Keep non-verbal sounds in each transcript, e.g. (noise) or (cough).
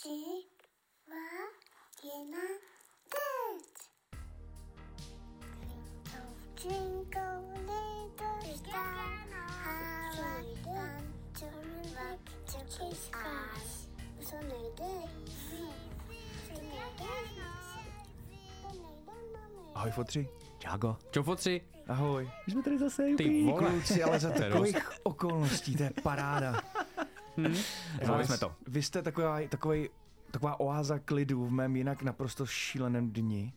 tři, dva, jedna, teď! Twinkle, little star, how I want to rock to kiss us. Co nejde? Co. Ahoj fotři. Čágo. Čau fotři. Ahoj. My jsme tady zase Ty vole. Kluci, ale za takových okolností, to je paráda. (laughs) Zvládli jsme to. Vy jste taková, takový, taková oáza klidu v mém jinak naprosto šíleném dni.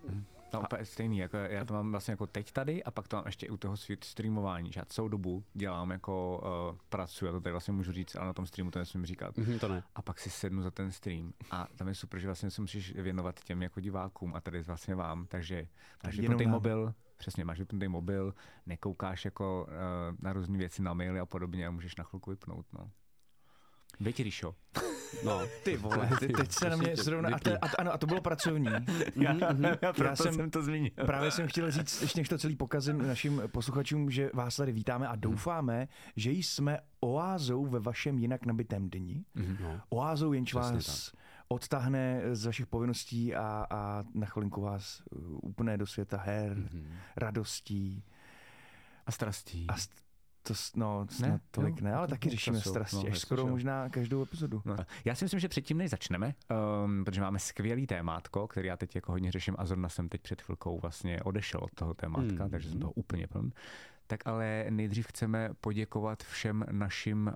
No, úplně stejný, jako já to mám vlastně jako teď tady a pak to mám ještě i u toho svít streamování, že já celou dobu dělám jako uh, pracuji, já to tady vlastně můžu říct, ale na tom streamu to nesmím říkat. Mhm, to ne. A pak si sednu za ten stream a tam je super, že vlastně se musíš věnovat těm jako divákům a tady vlastně vám, takže máš jenom nám. mobil, přesně, máš vypnutý mobil, nekoukáš jako uh, na různé věci na maily a podobně a můžeš na chvilku vypnout, no. Věď, Ríšo. No. Ty vole, (laughs) ty, teď se na mě zrovna... A, to, a, ano, a to bylo pracovní. (laughs) já, já, proto jsem, jsem to zmínil. Právě jsem chtěl říct, ještě než to celý pokazím našim posluchačům, že vás tady vítáme a doufáme, že jsme oázou ve vašem jinak nabitém dni. No. Oázou, jenž Přesně vás odtáhne z vašich povinností a, a na chvilinku vás uh, úplně do světa her, radostí A strastí. a st- to, no, snad Ne, tolik jo, ne, ale to- taky řešíme strasti, no, až skoro možná každou epizodu. No, já si myslím, že předtím, než začneme, um, protože máme skvělý témátko, který já teď jako hodně řeším a zrovna jsem teď před chvilkou vlastně odešel od toho témátka, Hmm. takže jsem toho úplně pln. Tak ale nejdřív chceme poděkovat všem našim uh,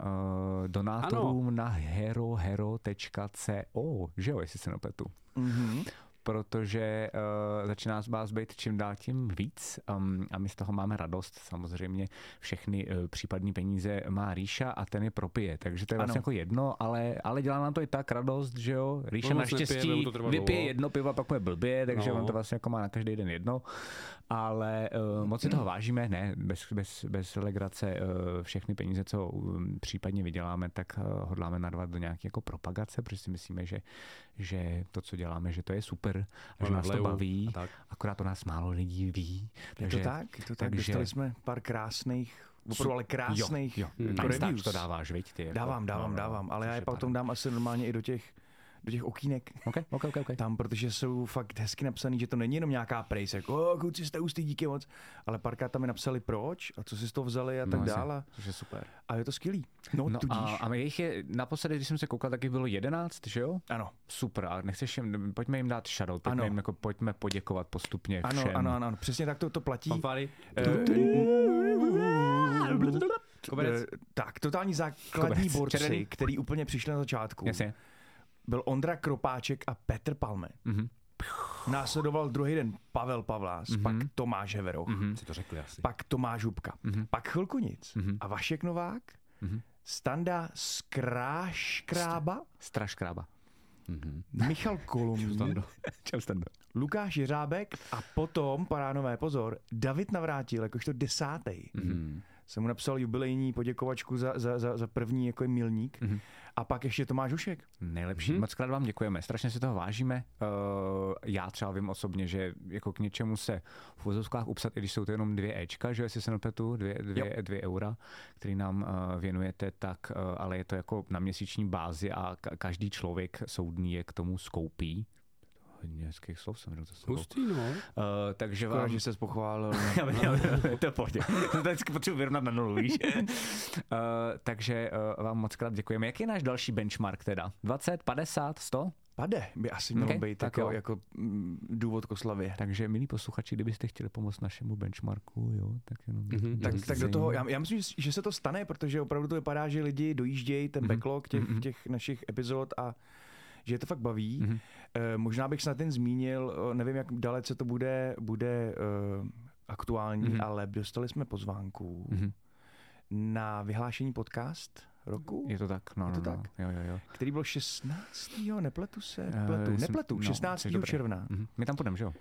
donátorům na herohero.co, že jo, jestli se nepletu Mhm. Protože uh, začíná z vás být čím dál tím víc um, a my z toho máme radost. Samozřejmě všechny uh, případní peníze má Ríša a ten je propije, takže to je vlastně Ano. jako jedno, ale, ale dělá nám to i tak radost, že jo. Ríša nepije, naštěstí vypije dlouho. jedno pivo a pak mu je blbě, takže No. on to vlastně jako má na každý den jedno, ale uh, moc si toho (clears throat) vážíme, ne, bez, bez, bez legrace uh, všechny peníze, co um, případně vyděláme, tak uh, hodláme narvat do nějaké jako propagace, protože si myslíme, že, že to, co děláme, že to je super a že nás to baví, a tak. akorát o nás málo lidí ví. Je to tak, je to tak. takže- Dostali jsme pár krásných, opravdu ale krásných jo, jo. jako Timestamp reviews. to dáváš, viď? Ty, jako, Dávám, dávám, no, no, dávám, ale což já je potom dám asi normálně i do těch, do těch okýnek. OK, OK, OK. okay. Tam, protože jsou fakt hezky napsaný, že to není jenom nějaká praise, jako o, kluci jste ústý, díky moc, ale párkrát tam mi napsali proč a co si z toho vzali a tak No, dále. Což je super. A je to skvělý. No, No tudíž. a, a jich je, naposledy, když jsem se koukal, taky bylo 11, že jo? Ano, Super, a nechceš jim, pojďme jim dát shoutout, pojďme Ano. jim jako, pojďme poděkovat postupně ano, všem. ano, ano, ano, přesně tak to, to platí. Eh, tak, totální základní Koberec. borci, Červený. který úplně přišli na začátku, Jasně. Byl Ondra Kropáček a Petr Palme. Mhm. Následoval druhý den Pavel Pavlás, Mhm. pak Tomáš Heveroch, Si to řekli asi. pak Tomáš Hubka, Mhm. pak chvilku nic. Mhm. A Vašek Novák, Mhm. Standa Skráškrába, Straš krába. Mhm. Michal Kolumní. Lukáš Jeřábek a potom, paránové pozor, David Navrátil, jakožto desátý. Mhm. Jsem mu napsal jubilejní poděkovačku za, za, za, za první jako milník. Mhm. A pak ještě Tomáš Hušek. Nejlepší. Hmm. Moc krát vám děkujeme, strašně si toho vážíme. Uh, já třeba vím osobně, že jako k něčemu se v vozovkách upsat, i když jsou to jenom dvě Ečka, že jo, jestli se nepletu, dvě, dvě, dvě eura, který nám uh, věnujete, tak uh, ale je to jako na měsíční bázi a ka- každý člověk soudný je k tomu skoupí. Hodně hezkých slov jsem řekl za sebou. Hustý, no. Uh, takže Škoda, vám... že se pochválil. (laughs) (laughs) to je pohodě. To vždycky potřebuji vyrovnat na nulu, víš. uh, takže uh, vám moc krát děkujeme. Jaký je náš další benchmark teda? 20, 50, 100? Pade by asi mělo Ok, být tak jako, jo. jako mm, důvod k oslavě. Takže milí posluchači, kdybyste chtěli pomoct našemu benchmarku, jo, tak jenom... Mhm. Tak, tak do toho, já, já myslím, že- se to stane, protože opravdu to vypadá, že lidi dojíždějí ten backlog těch, Mhm. těch našich epizod a že je to fakt baví. Mhm. Eh, možná bych snad ten zmínil, eh, nevím, jak dalece to bude, bude eh, aktuální, Mhm. ale dostali jsme pozvánku Mhm. na vyhlášení podcast roku, Je to tak, no, Je no, to no. tak? Jo, jo, jo. který byl 16. nepletu se, pletu, jsem- nepletu, no, 16. jsi dobrý. června. Mhm. My tam půjdeme, že jo?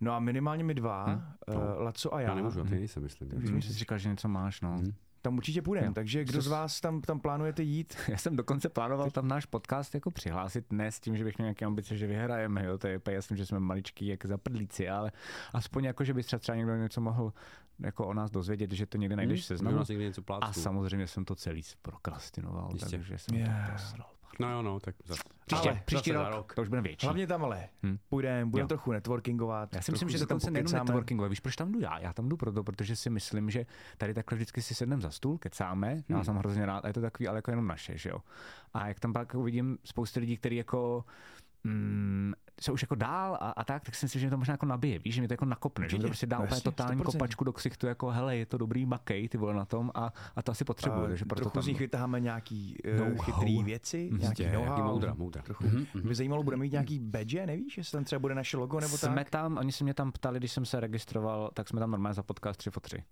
No a minimálně my dva, Hm? eh, No. Laco a já, Já nemůžu, ty nejsem, myslím. Takže Ty jsi říkal, že něco máš, no. Mhm. Tam určitě půjdeme, takže kdo Co z vás tam, tam plánujete jít, (laughs) Já jsem dokonce plánoval tam náš podcast jako přihlásit, ne s tím, že bych měl nějaké ambice, že vyhrajeme, jo, to je úplně jasný, že jsme maličký jak za prdlíci, ale aspoň jako, že by se třeba někdo něco mohl jako o nás dozvědět, že to někde najdeš Můžu seznamu. A samozřejmě jsem to celý zprokrastinoval, Jistě. takže jsem Yeah. to posral. No jo, no, tak za, Příště, Ale příští rok, za rok. to už bude větší. Hlavně tam ale. Hm. Půjdeme, budeme trochu networkingovat. Já si myslím, že dokonce nejenom pokecáme. networkingové. Víš, proč tam jdu já? Já tam jdu proto, protože si myslím, že tady takhle vždycky si sedneme za stůl, kecáme, já jsem hrozně rád a je to takový, ale jako jenom naše, že jo. A jak tam pak uvidím spoustu lidí, kteří jako mm, jsou už jako dál a, a tak, tak si myslím, že mě to možná jako nabije, víš, že mě to jako nakopne, že mi to prostě dá No úplně totální 100%. kopačku do ksichtu, jako hele, je to dobrý, makej, ty vole na tom a, a to asi potřebuju, A takže proto trochu tam z nich vytáháme nějaký uh, chytrý věci, nějaký Jistě, jaký know-how. moudra, moudra. Trochu. Mhm, Mě by zajímalo, budeme mít nějaký badge, nevíš, jestli tam třeba bude naše logo nebo jsme tak? tam, oni se mě tam ptali, když jsem se registroval, tak jsme tam normálně za podcast 3 for 3.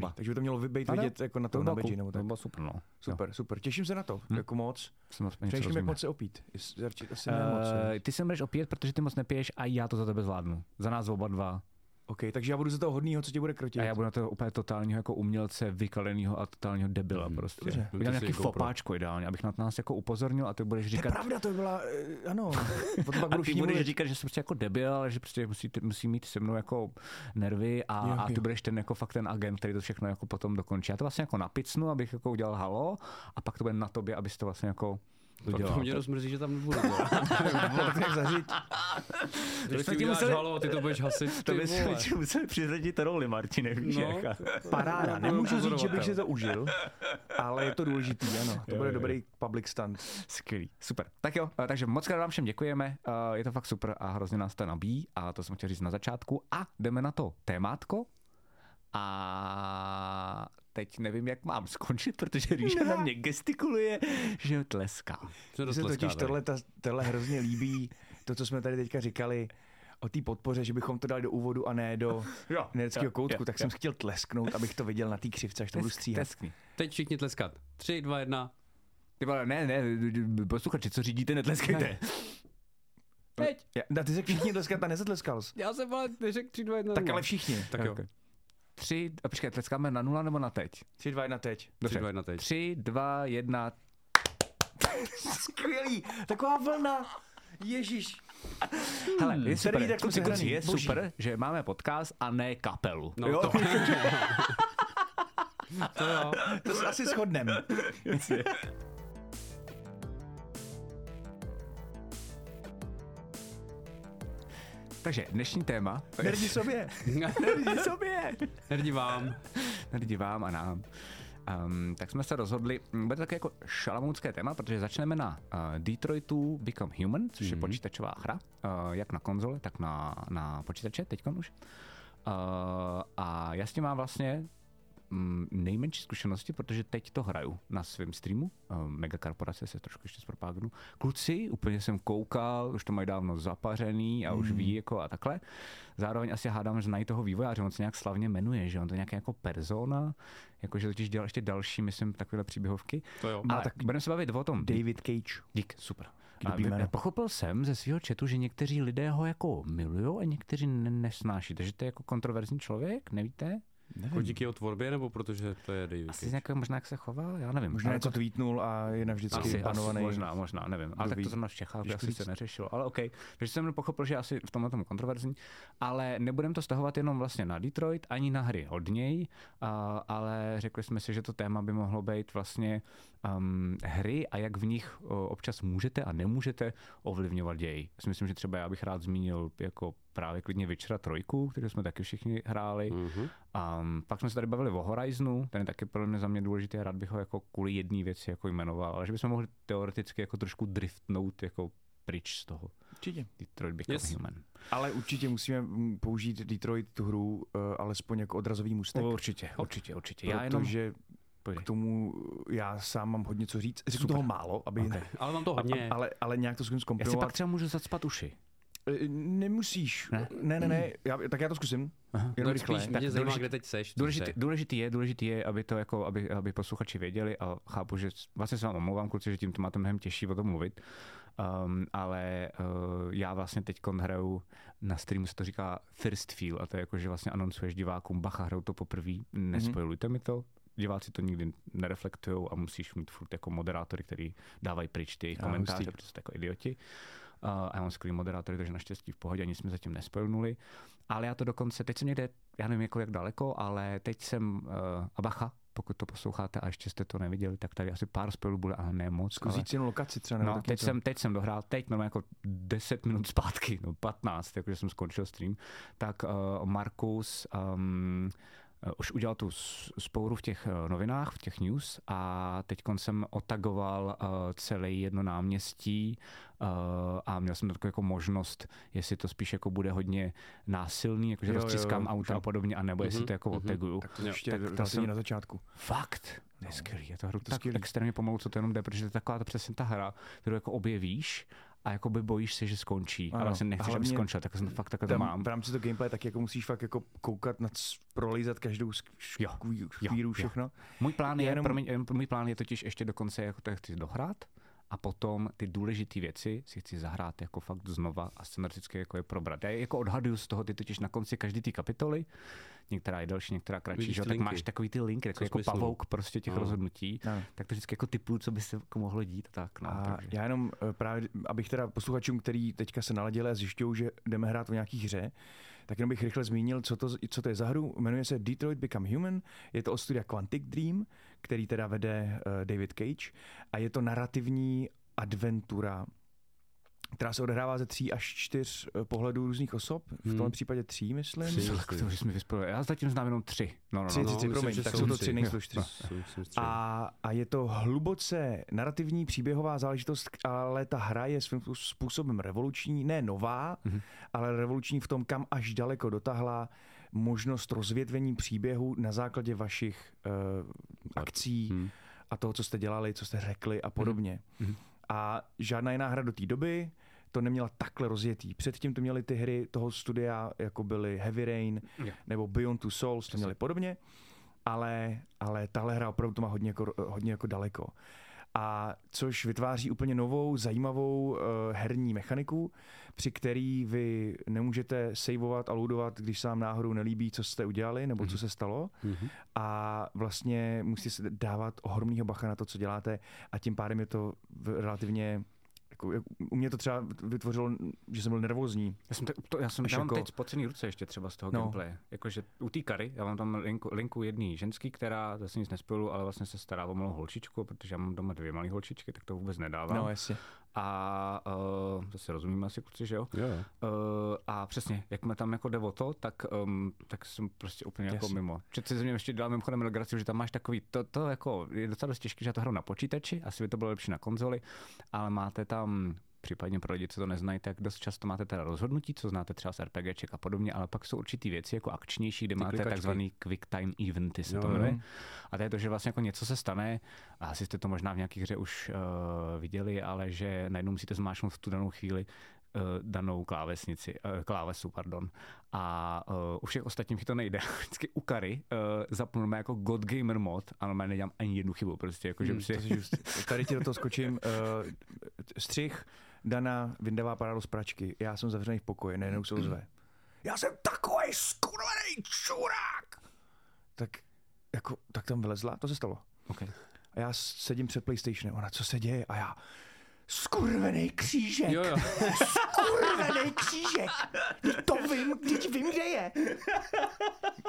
Dobrý, takže by to mělo být vidět jako na tom na nebo to tak. bylo super, no. Super, super. Těším se na to, Hm. jako moc. Jsem Přemýšlím, jak moc se opít. Asi ne moc. Uh, ty se budeš opět, protože ty moc nepiješ a já to za tebe zvládnu. Za nás oba dva. OK, takže já budu za toho hodnýho, co tě bude krotit. A já budu na to úplně totálního jako umělce vykaleného a totálního debila Mhm. prostě. Dobře. Udělám nějaký fopáčko ideálně, abych na nás jako upozornil a ty budeš To je říkat, pravda, to byla, eh, ano. (laughs) Potom pak a budu ty budeš mluvit. říkat, že jsem prostě jako debil, ale že prostě musí, musí mít se mnou jako nervy a, Jo, a ty jo. budeš ten jako fakt ten agent, který to všechno jako potom dokončí. Já to vlastně jako napicnu, abych jako udělal halo a pak to bude na tobě, abys to vlastně jako To dodělal. mě rozmrzí, že tam nebudu. (laughs) dělat. Tak nějak zařiď. Když ty ti uděláš museli- halo a ty to budeš hasit, To bys vole. (laughs) museli přiřadit roli, Martine, víš, No, jaká. Paráda. Nemůžu říct, že bych si to užil, ale je to důležitý, ano. To Jo, bude jo. dobrý public stunt. Skvělý, super. Tak jo, eh, takže moc krát vám všem děkujeme, eh, je to fakt super a hrozně nás to nabíjí a to jsem chtěl říct na začátku a jdeme na to témátko a teď nevím, jak mám skončit, protože Ríša no. na mě gestikuluje, že tleská. Mně se totiž tohle, ta, tohle hrozně líbí, to, co jsme tady teďka říkali, o té podpoře, že bychom to dali do úvodu a ne do jo, nereckého koutku, tak jsem chtěl tlesknout, abych to viděl na té křivce, až to Tlesk, budu stříhat. Tleskni. Teď všichni tleskat. Tři, dva, jedna. Ty vole, ne, ne, posluchači, co řídíte, netleskejte. Teď. Ja, ty se všichni tleskat a nezatleskal jsi. Já jsem ale neřekl 3, 2, 1. Tak ale všichni. Tak jo. Okay. 3, a počkej, tleskáme na nula nebo na teď? 3, 2, 1 teď. Dobře. 3, 2, 1 teď. 3, 2, 1. Skvělý, taková vlna. Ježíš. Hele, je super, jako kluci, kluci, je super, že máme podcast a ne kapelu. No, jo? To. to (laughs) jo. (laughs) To se asi shodneme. (laughs) Takže dnešní téma. Nerdi sobě. (laughs) Nerdi sobě. Nerdi vám. Nerdi vám a nám. Um, tak jsme se rozhodli, mm, bude to také jako šalamounské téma, protože začneme na uh, Detroitu Become Human, což je počítačová hra, uh, jak na konzole, tak na, na počítače, teď už. Uh, a já s tím mám vlastně nejmenší zkušenosti, protože teď to hraju na svém streamu. Uh, Megakorporace se trošku ještě zpropágnu. Kluci, úplně jsem koukal, už to mají dávno zapařený a už ví jako a takhle. Zároveň asi hádám, že znají toho vývojáře, on se nějak slavně jmenuje, že on to je nějaký jako persona, jakože totiž dělal ještě další, myslím, takovéhle příběhovky. To jo. Ale tak budeme se bavit o tom. David Cage. Dík, super. A Dobrý pochopil jsem ze svého chatu, že někteří lidé ho jako milují a někteří ne- nesnáší. Takže to je jako kontroverzní člověk, nevíte? Jako díky jeho tvorbě, nebo protože to je David Asi Cage? nějak možná jak se chová, já nevím. Možná něco jako- tweetnul a je navždycky asi, asi, banovaný. možná, možná, nevím. Ale tak ví. to zrovna v Čechách by asi se neřešilo. Ale OK. Takže jsem pochopil, že asi v tomhle tomu kontroverzní. Ale nebudeme to stahovat jenom vlastně na Detroit, ani na hry od něj, a, ale řekli jsme si, že to téma by mohlo být vlastně um, hry a jak v nich občas můžete a nemůžete ovlivňovat děj. Já si myslím, že třeba já bych rád zmínil jako právě klidně Witchera trojku, kterou jsme taky všichni hráli. Mhm. Um, pak jsme se tady bavili o Horizonu, ten je taky pro mě za mě důležitý a rád bych ho jako kvůli jedné věci jako jmenoval, ale že bychom mohli teoreticky jako trošku driftnout jako pryč z toho. Určitě. Detroit Become Yes. Human. Ale určitě musíme mm, použít Detroit tu hru uh, alespoň jako odrazový můstek. Určitě, určitě, určitě. Já jenom... Pojď. k tomu já sám mám hodně co říct. Řeknu toho málo, aby... Okay. Ale mám to hodně. Ale, ale nějak to zkusím Já si pak třeba můžu zacpat uši. Eh, Nemusíš. Ne? Ne, ne, ne. Já, tak já to zkusím. Aha. Jenom No, rychle. spíš Tak mě zajímá, důležitý- kde teď seš. Důležitý, důležitý, je, důležitý je, aby to jako, aby, aby posluchači věděli a chápu, že vlastně se vám omlouvám, kluci, že tím to máte mnohem těžší o tom mluvit, um, ale uh, já vlastně teď hraju na streamu se to říká First Feel a to je jako, že vlastně anoncuješ divákům, bacha, hrajou to poprvé, nespojujte mi to, diváci to nikdy nereflektují a musíš mít furt jako moderátory, který dávají pryč ty komentáře, hustý. protože jsou to jako idioti. Uh, a já mám skvělý moderátory, takže naštěstí v pohodě, ani jsme zatím nespojnuli. Ale já to dokonce, teď jsem někde, já nevím jako jak daleko, ale teď jsem, uh, a bacha, pokud to posloucháte a ještě jste to neviděli, tak tady asi pár spoilů bude, ale ne moc. Zkus ale... lokaci třeba. nebo No, teď jsem, teď jsem dohrál, teď mám jako 10 minut zpátky, no 15, jakože jsem skončil stream, tak uh, Markus um, už udělal tu spouru v těch uh, novinách, v těch news a teď jsem otagoval uh, celé jedno náměstí a měl jsem takovou jako možnost, jestli to spíš jako bude hodně násilný, jakože roztřískám auta a podobně, anebo jestli Mhm, to jako mhm. otaguju. Tak to ještě Tak to jsem- na začátku. Fakt, to je skvělý, je to hru to tak skvělý. extrémně pomalu, co to jenom jde, protože to je taková ta přesně ta hra, kterou jako objevíš a jako by bojíš se, že skončí, Ano. ale vlastně nechceš, aby skončil, tak jsem to fakt takhle to mám. v rámci toho gameplay tak jako musíš fakt jako koukat, nad, prolízat každou sk- Jo, jo, škvíru, jo. všechno. Můj plán je, Jenom- jenom... promiň, můj plán je totiž ještě dokonce jako to chci dohrát a potom ty důležité věci si chci zahrát jako fakt znova a scenaristicky jako je probrat. Já jako odhaduju z toho, ty totiž na konci každý ty kapitoly, některá je delší, některá kratší, že tak linky. máš takový ty linky, jako, jako smyslu? pavouk prostě těch No. rozhodnutí, Ano. tak to vždycky jako typu, co by se jako mohlo dít, tak no, A takže. já jenom eh, právě, abych teda posluchačům, který teďka se naladili a zjišťují, že jdeme hrát o nějaký hře, tak jenom bych rychle zmínil, co to, co to je za hru. Jmenuje se Detroit Become Human, je to od studia Quantic Dream, který teda vede uh, David Cage a je to narrativní adventura, která se odehrává ze tří až čtyř eh, pohledů různých osob, v Hmm. tomhle případě tří, myslím. Tři. Co, tak to už jsi mi vyspěl. Já zatím znám jenom tři. No, no, Tři, no. tři, tři, myslím, promiň, že tak jsou to tři. nejsou čtyři. Myslím. A, a je to hluboce narrativní příběhová záležitost, ale ta hra je svým způsobem revoluční, ne nová, Mhm. ale revoluční v tom, kam až daleko dotahla možnost rozvětvení příběhu na základě vašich uh, akcí Hmm. a toho, co jste dělali, co jste řekli a podobně. Mhm. A žádná jiná hra do té doby to neměla takhle rozjetý. Předtím to měly ty hry toho studia, jako byly Heavy Rain Jo. nebo Beyond Two Souls, to měly podobně, ale, ale tahle hra opravdu to má hodně jako, hodně jako daleko. A což vytváří úplně novou, zajímavou uh, herní mechaniku, při který vy nemůžete saveovat a loadovat, když se vám náhodou nelíbí, co jste udělali nebo co Mhm. se stalo. Mhm. A vlastně musíte se dávat ohromného bacha na to, co děláte a tím pádem je to relativně jako, jak- u mě to třeba vytvořilo, že jsem byl nervózní. Já jsem, te, to, já jsem já mám jako- teď spocený ruce ještě třeba z toho No. gameplaye. Jakože u té kary, já mám tam linku, linku jedný ženský, která zase nic nespolu, ale vlastně se stará o malou holčičku, protože já mám doma dvě malé holčičky, tak to vůbec nedávám. No, jasně. A uh, to si rozumíme asi kluci, že jo? Jo. Uh, a přesně, jak mě tam jako jde o to, tak, um, tak jsem prostě úplně jako Jasně. mimo. Přece ze mě ještě dělal mimochodem legraci, že tam máš takový, to, to jako je docela dost těžké, že já to hru na počítači, asi by to bylo lepší na konzoli, ale máte tam případně pro lidi, co to neznají, tak dost často máte teda rozhodnutí, co znáte třeba z RPGček a podobně, ale pak jsou určitý věci jako akčnější, kde Ty máte klikačky. takzvaný quick time eventy, se Jo, to jmenuje. A to je to, že vlastně jako něco se stane, a asi jste to možná v nějaké hře už uh, viděli, ale že najednou musíte zmáčknout v tu danou chvíli uh, danou klávesnici, uh, klávesu, pardon. A u všech ostatních to nejde. (laughs) Vždycky u Kary zapneme jako God Gamer mod a normálně nedělám ani jednu chybu, prostě jako, že Hmm, si... to si. Tady ti do toho skočím. Střih, Dana vyndává parádu z pračky. Já jsem zavřený v pokoji, najednou se ozve. Já jsem takový skurvený čurák! Tak, jako, tak tam vylezla, to se stalo. Okay. A já sedím před PlayStationem, ona, co se děje? A já, skurvený křížek! Jo, jo. (laughs) Skurvený křížek! Teď to vím, teď vím, kde je!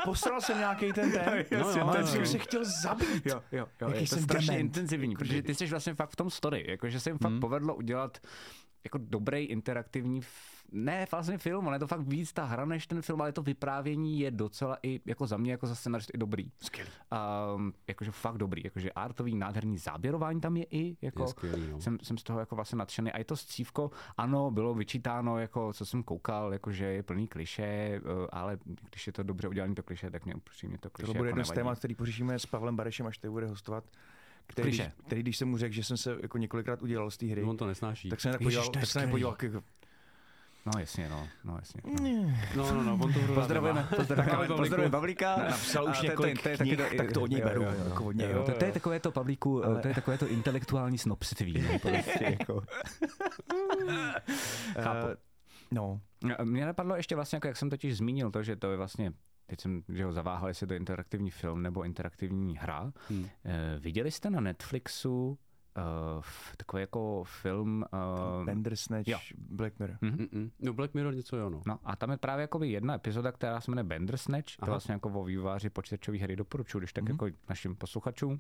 Posral jsem nějaký ten ten, No, jo, ale jo, jsem jo. se chtěl zabít. Jo, jo, jo, Jaký je to jsem strašně dement. intenzivní, protože ty jsi vlastně fakt v tom story, jakože se jim fakt Hmm. povedlo udělat jako dobrý interaktivní f- ne vlastně film, ale je to fakt víc ta hra než ten film, ale to vyprávění je docela i jako za mě jako za scenarist i dobrý. Skvělý. Um, jakože fakt dobrý, jakože artový nádherný záběrování tam je i, jako Je skvělý, no. jsem, jsem z toho jako vlastně nadšený. A je to scívko, ano, bylo vyčítáno, jako co jsem koukal, jakože je plný kliše, eh, ale když je to dobře udělané to kliše, tak mě upřímně to kliše To bude jako jedno z témat, který pořešíme s Pavlem Barešem, až tady bude hostovat. Který, když, který, když jsem mu řekl, že jsem se jako několikrát udělal z té hry, On to nesnáší. tak se na to Ježiš, podíval, to tak se to skvělý. podíval jako, No jasně, no, no jasně. No, no, no, on to Pozdravujeme, pozdravujeme, pozdravujeme Pavlíka. napsal už to je- několik to je knih, taky tak to od něj jo, beru, jo, jo. jako od něj, Jo, jo. to, to je takové to, Pavlíku, Ale- to je takové to intelektuální snobství. No, (laughs) prostě, jako. Chápu. Eh, No, Mě napadlo ještě vlastně, jako jak jsem totiž zmínil to, že to je vlastně teď jsem že ho zaváhal, jestli je to interaktivní film nebo interaktivní hra. Hmm. Eh, viděli jste na Netflixu uh, takový jako film... Uh, Bandersnatch, jo. Black Mirror. Mm-mm. No Black Mirror něco jo, no. No a tam je právě jakoby jedna epizoda, která se jmenuje Bandersnatch, to vlastně jako o výváři počítačové hry doporučuji, když tak Mhm. jako našim posluchačům.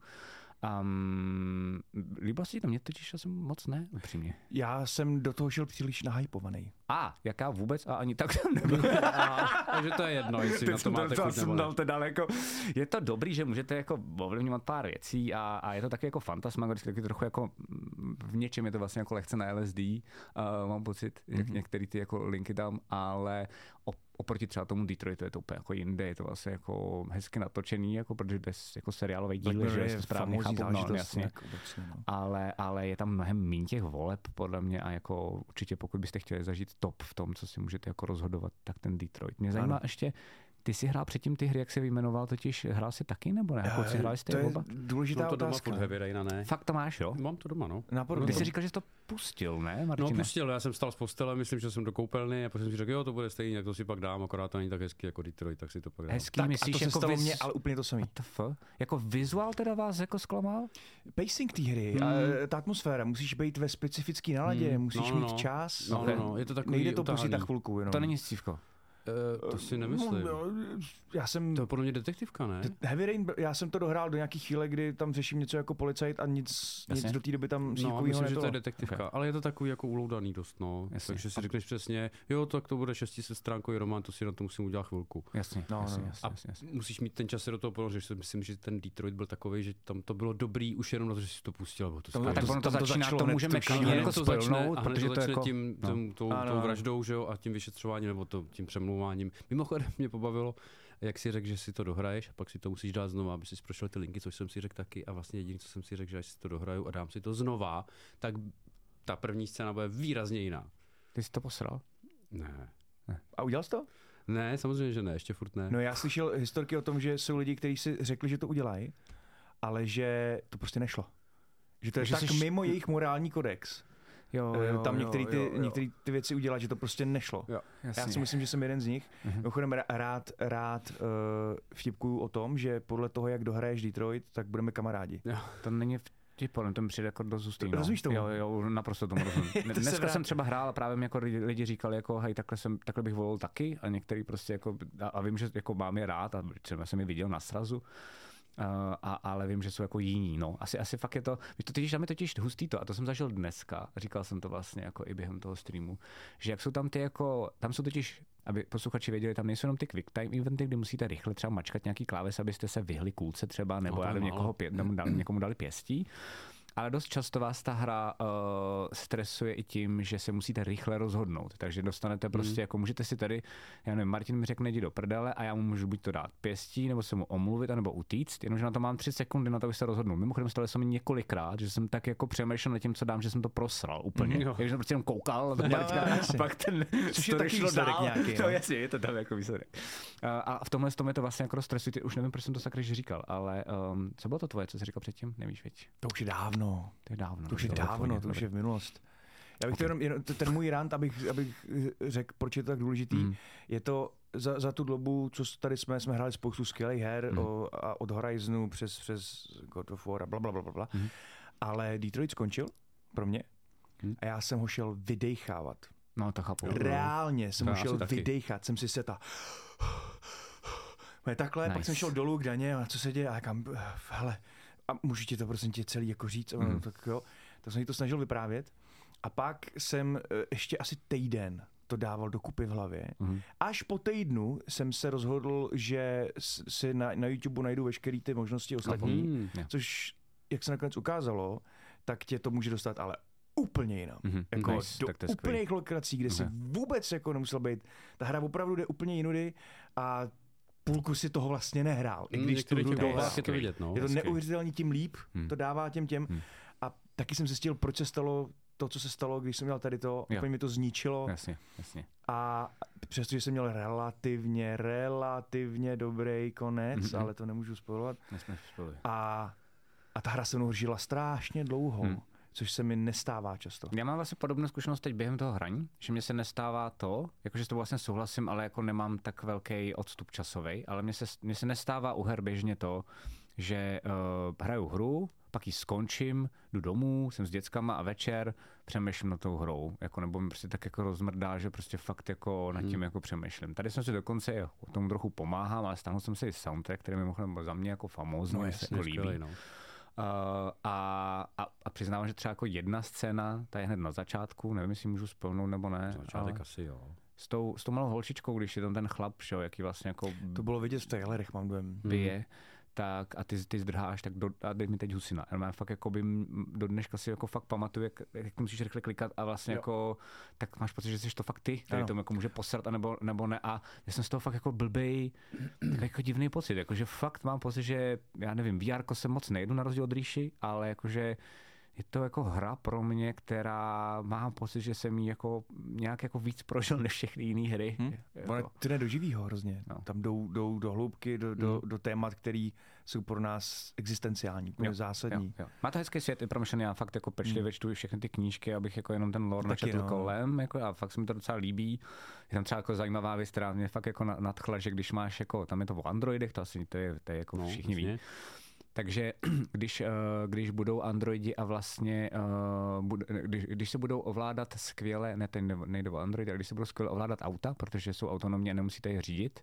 Um, líbilo se ti to? Mě totiž asi moc ne, upřímně. Já jsem do toho šel příliš nahypovaný. A, jaká vůbec a ani tak tam nebyl. (laughs) Takže to je jedno, jestli na to máte chuť nebo ne. teda jako, je to dobrý, že můžete jako ovlivňovat pár věcí a, a je to taky jako fantasmagorické, taky trochu jako mm, v něčem je to vlastně jako lehce na LSD, uh, mám pocit, mm-hmm. jak některé ty jako linky tam, ale op, oproti třeba tomu Detroitu je to úplně jako jinde, je to vlastně jako hezky natočený, jako protože bez jako seriálový Black díl, Mirror že je správně chápu, no, jasně. jako no. Ale, ale je tam mnohem méně těch voleb, podle mě, a jako určitě pokud byste chtěli zažít top v tom, co si můžete jako rozhodovat, tak ten Detroit. Mě zajímá Ano. ještě, ty jsi hrál předtím ty hry, jak se vyjmenoval, totiž hrál si taky, nebo ne? Jako si hráli Eh, jste to je oba? důležitá Mám to doma otázka. furt Heavy Raina, ne? Fakt to máš, jo? Mám to doma, no. Na Ty jsi říkal, že jsi to pustil, ne, No Martine? pustil, já jsem stal z postele, myslím, že jsem do koupelny a pak jsem si řekl, jo, to bude stejný, jak to si pak dám, akorát to není tak hezký jako Detroit, tak si to pak dám. Hezký, Tak a myslíš, to se jako stalo viz... mně, ale úplně to samý. Jako vizuál teda vás jako zklamal? Pacing té hry, Hmm. a ta atmosféra, musíš být ve specifické náladě, Hmm. musíš No, no, mít no. čas. No, no, no, je to takový Nejde to pustit na chvilku jenom. To není scívko. Eh, to si nemyslím. No, já jsem... To je podle mě detektivka, ne? Heavy Rain, já jsem to dohrál do nějaký chvíle, kdy tam řeším něco jako policajt a nic, nic Jasně. do té doby tam No, myslím, že to je detektivka, ale je to takový jako uloudaný dost, no. Jasně. Takže si řekneš přesně, jo, tak to bude 600 stránkový román, to si na to musím udělat chvilku. Jasně, No, jasně, no. jasně, A jasně, jasně. musíš mít ten čas se do toho ponořit, že si myslím, že ten Detroit byl takový, že tam to bylo dobrý už jenom na to, že si to pustil. Bylo to Tam- skvělé. tak ono to tam to začíná, to můžeme to klidně jako to začne, protože to to začne jako... tím, no. tím tou, vraždou, že jo, a tím vyšetřováním, nebo to, tím přemlouváním. Mimochodem mě pobavilo, jak si řekl, že si to dohraješ a pak si to musíš dát znova, aby si prošel ty linky, což jsem si řekl taky. A vlastně jediné, co jsem si řekl, že až si to dohraju a dám si to znova, tak ta první scéna bude výrazně jiná. Ty jsi to posral? Ne. A udělal jsi to? Ne, samozřejmě, že ne, ještě furt ne. No já slyšel historky o tom, že jsou lidi, kteří si řekli, že to udělají, ale že to prostě nešlo. Že to je Že tak jsi- mimo jejich morální kodex. Jo, eh, jo, tam jo, některé ty, jo, jo. některý ty věci udělat, že to prostě nešlo. Jo. Já si myslím, že jsem jeden z nich. Mhm. Mimochodem rá- rád, rád uh, vtipkuju o tom, že podle toho, jak dohraješ Detroit, tak budeme kamarádi. To není vtip, ale to mi přijde jako dost hustý. No. Rozumíš tomu? Jo, jo, naprosto tomu rozumím. (laughs) to se Dneska vrát- jsem třeba hrál a právě mi jako lidi, lidi říkali, jako, hej, takhle, jsem, takhle bych volil taky a některý prostě jako, a, a vím, že jako mám je rád a třeba jsem je viděl na srazu, Uh, a, ale vím, že jsou jako jiní. No. Asi, asi fakt je to, víš, to totiž, tam je totiž hustý to, a to jsem zažil dneska, říkal jsem to vlastně jako i během toho streamu, že jak jsou tam ty jako, tam jsou totiž, aby posluchači věděli, tam nejsou jenom ty quick time eventy, kdy musíte rychle třeba mačkat nějaký kláves, abyste se vyhli kůlce třeba, nebo No, já někoho pě, někomu dali pěstí. Ale dost často vás ta hra uh, stresuje i tím, že se musíte rychle rozhodnout. Takže dostanete prostě, jako můžete si tady, já nevím, Martin mi řekne, jdi do prdele a já mu můžu buď to dát pěstí, nebo se mu omluvit, nebo utíct, jenomže na to mám tři sekundy na to, abych se rozhodnul. Mimochodem stalo se mi několikrát, že jsem tak jako přemýšlel nad tím, co dám, že jsem to prosral úplně. Mm, jo. Takže jsem prostě jenom koukal na Martina, jo, a pak ten Což je taky šlo výsledek dál. nějaký, (laughs) To no. jasně, je to tam jako výsledek. Uh, a v tomhle tom je to vlastně jako stresující. Už nevím, proč jsem to sakryž říkal, ale um, co bylo to tvoje, co jsi říkal předtím? Nevíš, veď? To už je dávno. To je dávno. To už je dávno, to už je v minulost. Já bych to Ok. jenom, jenom, ten můj rant, abych, abych řekl, proč je to tak důležitý, Mm. je to za, za tu dobu, co tady jsme, jsme hráli spoustu skvělých her Mhm. o, a od Horizonu přes, přes God of War a bla, bla, bla, bla, bla. Mhm. Ale Detroit skončil pro mě Mhm. a já jsem ho šel vydejchávat. No, to chápu. Reálně jsem To ho šel vydejchat, jsem si seta. Takhle, nice. pak jsem šel dolů k daně a co se děje a kam, hele, a můžu ti to prosím tě celý jako říct, mm. tak jo, to jsem jí to snažil vyprávět a pak jsem eh, ještě asi týden to dával dokupy v hlavě. Mhm. Až po týdnu jsem se rozhodl, že si na, na YouTube najdu veškeré ty možnosti ostatní, Hmm. což, jak se nakonec ukázalo, tak tě to může dostat ale úplně jinam. Mhm. Jako Nice, do tak to skvělý. úplných lokací, kde si Ok. vůbec jako nemusel být. Ta hra opravdu jde úplně jinudy a půlku si toho vlastně nehrál. I Mm, když tu některých hru dohrál. je to vidět, no. Je to neuvěřitelně tím líp, Hmm. to dává těm těm. Hmm. A taky jsem se stěl, proč se stalo to, co se stalo, když jsem měl tady to, Jo. úplně mi to zničilo. Jasně, jasně. A přestože jsem měl relativně, relativně dobrý konec, Mhm. ale to nemůžu spojovat. A, a ta hra se mnou žila strašně dlouho, Hmm. Což se mi nestává často. Já mám vlastně podobnou zkušenost teď během toho hraní, že mě se nestává to, jakože s to vlastně souhlasím, ale jako nemám tak velký odstup časový, ale mně se, mně se nestává u her běžně to, že uh, hraju hru, pak ji skončím, jdu domů, jsem s dětskama a večer přemýšlím na tou hrou, jako nebo mi prostě tak jako rozmrdá, že prostě fakt jako nad tím jako přemýšlím. Tady jsem si dokonce o tom trochu pomáhám, ale stáhnul jsem si i soundtrack, který mi mimochodem za mě jako famózní, No se jako líbí. skvělej, no. Uh, a, a, a přiznávám, že třeba jako jedna scéna, ta je hned na začátku, nevím, jestli můžu spolnout nebo ne, Začátek ale asi jo. s tou, s tou malou holčičkou, když je tam ten chlap, že, jo, jaký vlastně jako To bylo vidět v trailerech, mám dojem. bije, tak a ty, ty zdrháš, tak do, a dej mi teď husina. Já fakt jako by do dneška si jako fakt pamatuju, jak, jak musíš rychle klikat a vlastně Jo. jako, tak máš pocit, že jsi to fakt ty, který tomu jako může posrat, anebo, nebo ne. A já jsem z toho fakt jako blbej, tak jako divný pocit, jakože fakt mám pocit, že já nevím, VR se moc nejdu na rozdíl od Ríši, ale jakože je to jako hra pro mě, která má pocit, že jsem jí jako nějak jako víc prožil než všechny jiné hry. Hm? Jako, to jde do živýho hrozně. No. Tam jdou, jdou do hloubky, do, do, do témat, které jsou pro nás existenciální, úplně Jo, zásadní. Jo, jo. Má to hezký svět, je promyšlený, já fakt jako pečlivě čtu všechny ty knížky, abych jako jenom ten lore načetl no. kolem, jako a fakt se mi to docela líbí. Je tam třeba jako zajímavá věc, která mě fakt jako na- nadchla, že když máš jako, tam je to o Androidech, to asi to je, to je jako No, všichni ví. Takže (clears throat) když, eh, když budou androidi a vlastně, eh, když, když se budou ovládat skvěle, ne, ten nejde- o androidy, ale když se budou skvěle ovládat auta, protože jsou autonomní a nemusíte je řídit,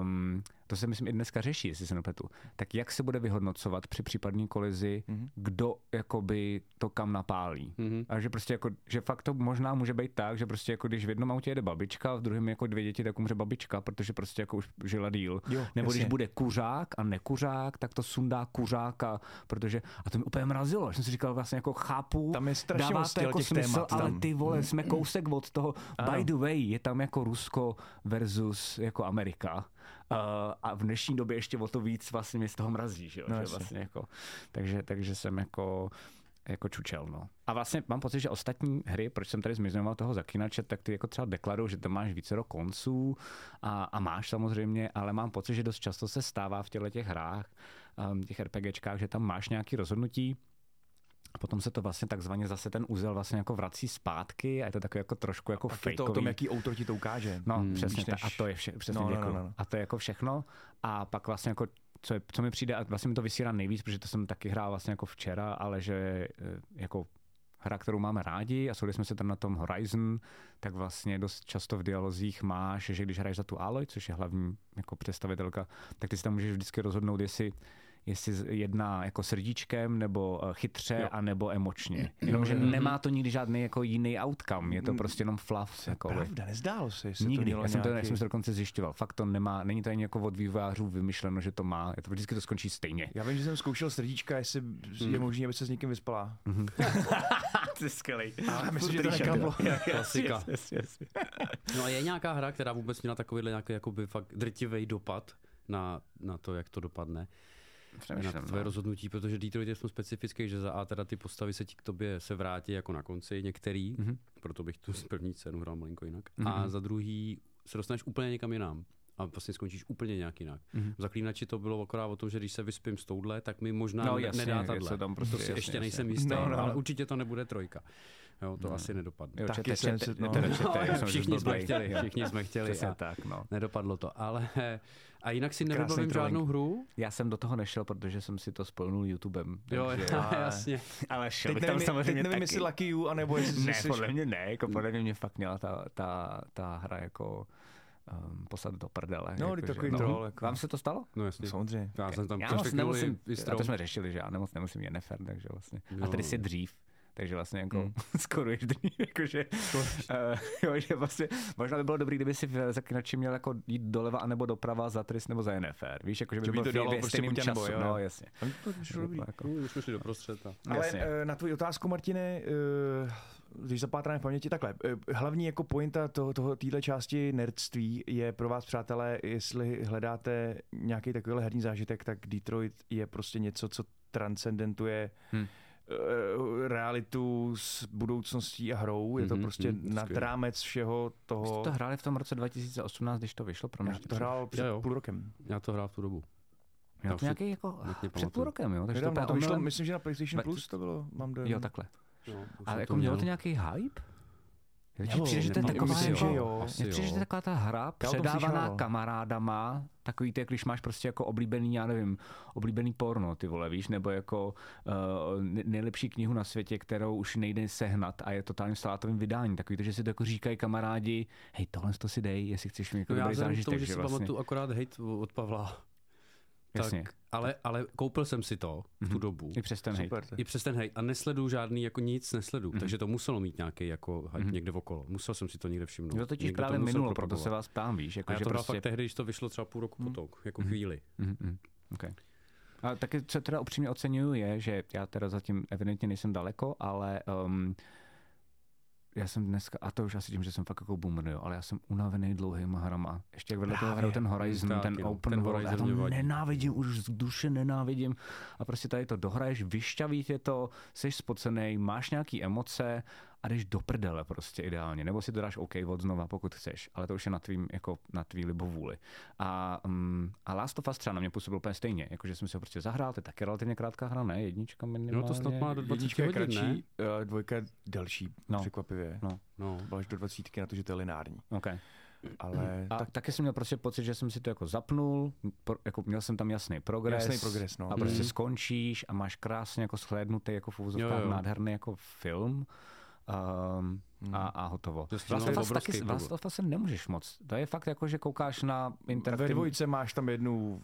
Um, to se myslím i dneska řeší, jestli se nepletu. Tak jak se bude vyhodnocovat při případné kolizi, Mhm. mm-hmm. kdo jakoby to kam napálí. Mhm. Mm-hmm. A že prostě jako, že fakt to možná může být tak, že prostě jako když v jednom autě jede babička, v druhém jako dvě děti, tak umře babička, protože prostě jako už žila díl. Jo, Nebo jasně. když bude kuřák a nekuřák, tak to sundá kuřáka, protože, a to mi úplně mrazilo, že jsem si říkal vlastně jako chápu, Tam je dává to jako smysl, témat ale tam. ty vole, jsme kousek od toho. Ano. By the way, je tam jako Rusko versus jako Amerika. Uh, a v dnešní době ještě o to víc vlastně mě z toho mrazí, že jo? No, že vlastně jako, takže, takže jsem jako jako čučel, no. A vlastně mám pocit, že ostatní hry, proč jsem tady zmiňoval toho zaklínače, tak ty jako třeba deklarují, že tam máš vícero konců a, a máš samozřejmě, ale mám pocit, že dost často se stává v těchto těch hrách, um, těch RPGčkách, že tam máš nějaký rozhodnutí, potom se to vlastně takzvaně zase ten úzel vlastně jako vrací zpátky a je to takový jako trošku jako Pak je to o tom, jaký autor ti to ukáže. No, Mm, přesně. víš, ta, než- a to je vše, přesně No, no, no, děkuju. no, no. A to je jako všechno. A pak vlastně jako co, je, co mi přijde, a vlastně mi to vysírá nejvíc, protože to jsem taky hrál vlastně jako včera, ale že eh, jako hra, kterou máme rádi a shodli jsme se tam na tom Horizon, tak vlastně dost často v dialozích máš, že když hraješ za tu Aloy, což je hlavní jako představitelka, tak ty si tam můžeš vždycky rozhodnout, jestli jestli jedná jako srdíčkem, nebo eh, chytře, Jo. a nebo emočně. Jenomže nemá to nikdy žádný jako jiný outcome, je to prostě jenom fluff. Jako, Pravda, nezdálo se, jestli to Nikdy, mělo já jsem to, nějaký... jak jsem se dokonce zjišťoval. Fakt to nemá, není to ani jako od vývojářů vymyšleno, že to má, je to vždycky to skončí stejně. Já vím, že jsem zkoušel srdíčka, jestli je možné, aby se s někým vyspala. (laughs) Ty skvělej. Ale myslím, že to neklaplo. (laughs) Klasika. Yes, yes, yes. No a je nějaká hra, která vůbec měla takovýhle nějaký jakoby fakt drtivý dopad na, na to, jak to dopadne, na Přemýšlím, tvoje no. rozhodnutí, protože Detroit je v tom specifický, že za A teda ty postavy se ti k tobě se vrátí jako na konci, některý, Mhm. mm-hmm. proto bych tu první scénu hrál malinko jinak, mm-hmm. a za druhý se dostaneš úplně někam jinam a vlastně skončíš úplně nějak jinak. Mm-hmm. V Zaklínači to bylo akorát o tom, že když se vyspím s touhle, tak mi možná No, ne- jasně, nedá je tahle. se tam prostě- to si jasně, ještě jasně. nejsem jistý, No, no, ale no. určitě to nebude trojka. Jo, to asi nedopadne. Jo, Taky čete, jsem čete, si- (laughs) no. čete, čete, No, jak jsem všichni už jsme chtěli, všichni jsme chtěli. Přesně tak, no. Nedopadlo to, ale a jinak si Krásný nevybavím trolling. žádnou hru. Já jsem do toho nešel, protože jsem si to spolnul YouTubem. Jo, takže- (laughs) jasně. ale šel Teď bych tam nevím, teď samozřejmě nevím taky. jestli Lucky You, anebo jestli Ne, jsi- podle mě ne, jako podle mě mě fakt měla ta, ta, ta hra jako um, poslat do prdele. No, jako, takový troll, jako. Vám se to stalo? No jasně. Samozřejmě. Já jsem tam já moc nemusím, a to jsme řešili, že já nemoc nemusím Jennifer, takže vlastně. Jo. A tady si dřív. Takže vlastně jako Hmm. (laughs) skoro dřív, jakože, uh, jo, že vlastně, možná by bylo dobré, kdyby si v zaklinači měl jako jít doleva anebo doprava za Tris nebo za NFR. Víš, jako, že by, by to dalo ve prostě buď a nebo, času. jo, No, jo. jasně. To přišlo dobrý. Jako, No, už jsme šli doprostřed. A... Ale Jasně. eh, na tvoji otázku, Martine, eh, když zapátráme v paměti, takhle. Hlavní jako pointa toho, toho, téhle části nerdství je pro vás, přátelé, jestli hledáte nějaký takovýhle herní zážitek, tak Detroit je prostě něco, co transcendentuje Hm. Eh, realitu s budoucností a hrou. Je to Mhm, prostě mhm, nad rámec všeho Vy toho. jste to hráli v tom roce 2018, když to vyšlo pro Já nás? to hrál před Jo, jo. půl rokem. Já to hrál v tu dobu. Já Já to nějaký jako před půl rokem, jo? Takže Nedávno, to, to vyšlo, omylem- myslím, že na PlayStation Plus to bylo, mám dojem. Jo, takhle. No, už Ale jako to mělo měl. to nějaký hype? Jo, přijde, že to je taková, myslím, jako, že jo. Přijde, že to je taková ta hra tom předávaná slyšel. kamarádama, takový ty, jak když máš prostě jako oblíbený, já nevím, oblíbený porno, ty vole, víš, nebo jako uh, nejlepší knihu na světě, kterou už nejde sehnat a je totálně salátovým vydání. Takový to, že si to jako říkají kamarádi, hej, tohle to si dej, jestli chceš mít jako No já dobrý zážitek, tomu, že si vlastně, pamatuju akorát hate od Pavla. Jasně. Tak, ale, ale koupil jsem si to v tu dobu. i přes ten hejt. I přes ten hate. A nesleduju žádný, jako nic nesleduju. Takže to muselo mít nějaký jako hype někde okolo. Musel jsem si to někde všimnout. To totiž Někdo právě musel minulo, proto se vás ptám, víš, jako, A já že to prostě... fakt tehdy, když to vyšlo třeba půl roku potom, jako chvíli. Mhm, mhm. Okay. A taky, co teda upřímně oceňuju, je, že já teda zatím evidentně nejsem daleko, ale um, já jsem dneska, a to už asi tím, že jsem fakt jako boomer, jo, ale já jsem unavený dlouhýma hrama. Ještě jak vedle toho hraju ten Horizon, Taky, ten no. open Ten world, já Horizon to mě vadí. nenávidím, už z duše nenávidím. A prostě tady to dohraješ, vyšťaví tě to, jsi spocený, máš nějaký emoce a jdeš do prdele prostě ideálně. Nebo si to dáš OK od znova, pokud chceš, ale to už je na tvým, jako na tvý libovůli. A, um, a Last of Us třeba na mě působil úplně stejně, jakože jsem si ho prostě zahrál, to je taky relativně krátká hra, ne? Jednička minimálně. No to snad má do 20 Jednička je hodin, ne? kratší, uh, dvojka je delší, No. překvapivě. No, No. Až do 20 na to, že to je lineární. okay. Ale A tak tak, taky jsem měl prostě pocit, že jsem si to jako zapnul, pro, jako měl jsem tam jasný progres. Jasný progres, no. A prostě Mhm. skončíš a máš krásně jako shlédnutý jako v Jo, jo. nádherný jako film. Um, Hmm. a, a hotovo. Last of Us obrovský taky, problém. Last of Us se nemůžeš moc. To je fakt jako, že koukáš na Ve interaktivní... dvojce máš tam jednu,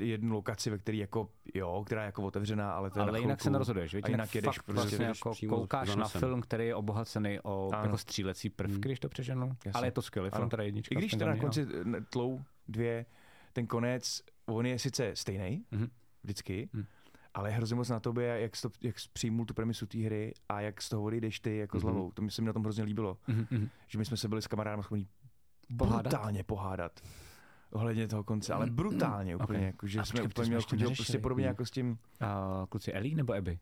jednu lokaci, ve které jako, jo, která je jako otevřená, ale to je ale na jinak se nerozhoduješ? A jinak jedeš fakt prostě, vlastně jedeš jako koukáš na film, který je obohacený o Ano. jako střílecí prvky, když to přeženu. Ale je to skvělý film, teda jednička. I když teda na konci tlou dvě, ten konec, on je sice stejný, Mhm. vždycky, Mhm. Ale je hrozně moc na tobě, jak to, jak přijmul tu premisu té hry a jak z toho odejdeš ty jako Mhm. s hlavou. To mi se mi na tom hrozně líbilo, Mhm, mhm. že my jsme se byli s kamarádem schopni Pohádat? brutálně pohádat. Ohledně toho konce, ale brutálně úplně, Ok. jako, že A jsme úplně měli neřešili. prostě podobně Mhm. jako s tím, A kluci Ellie nebo Abby?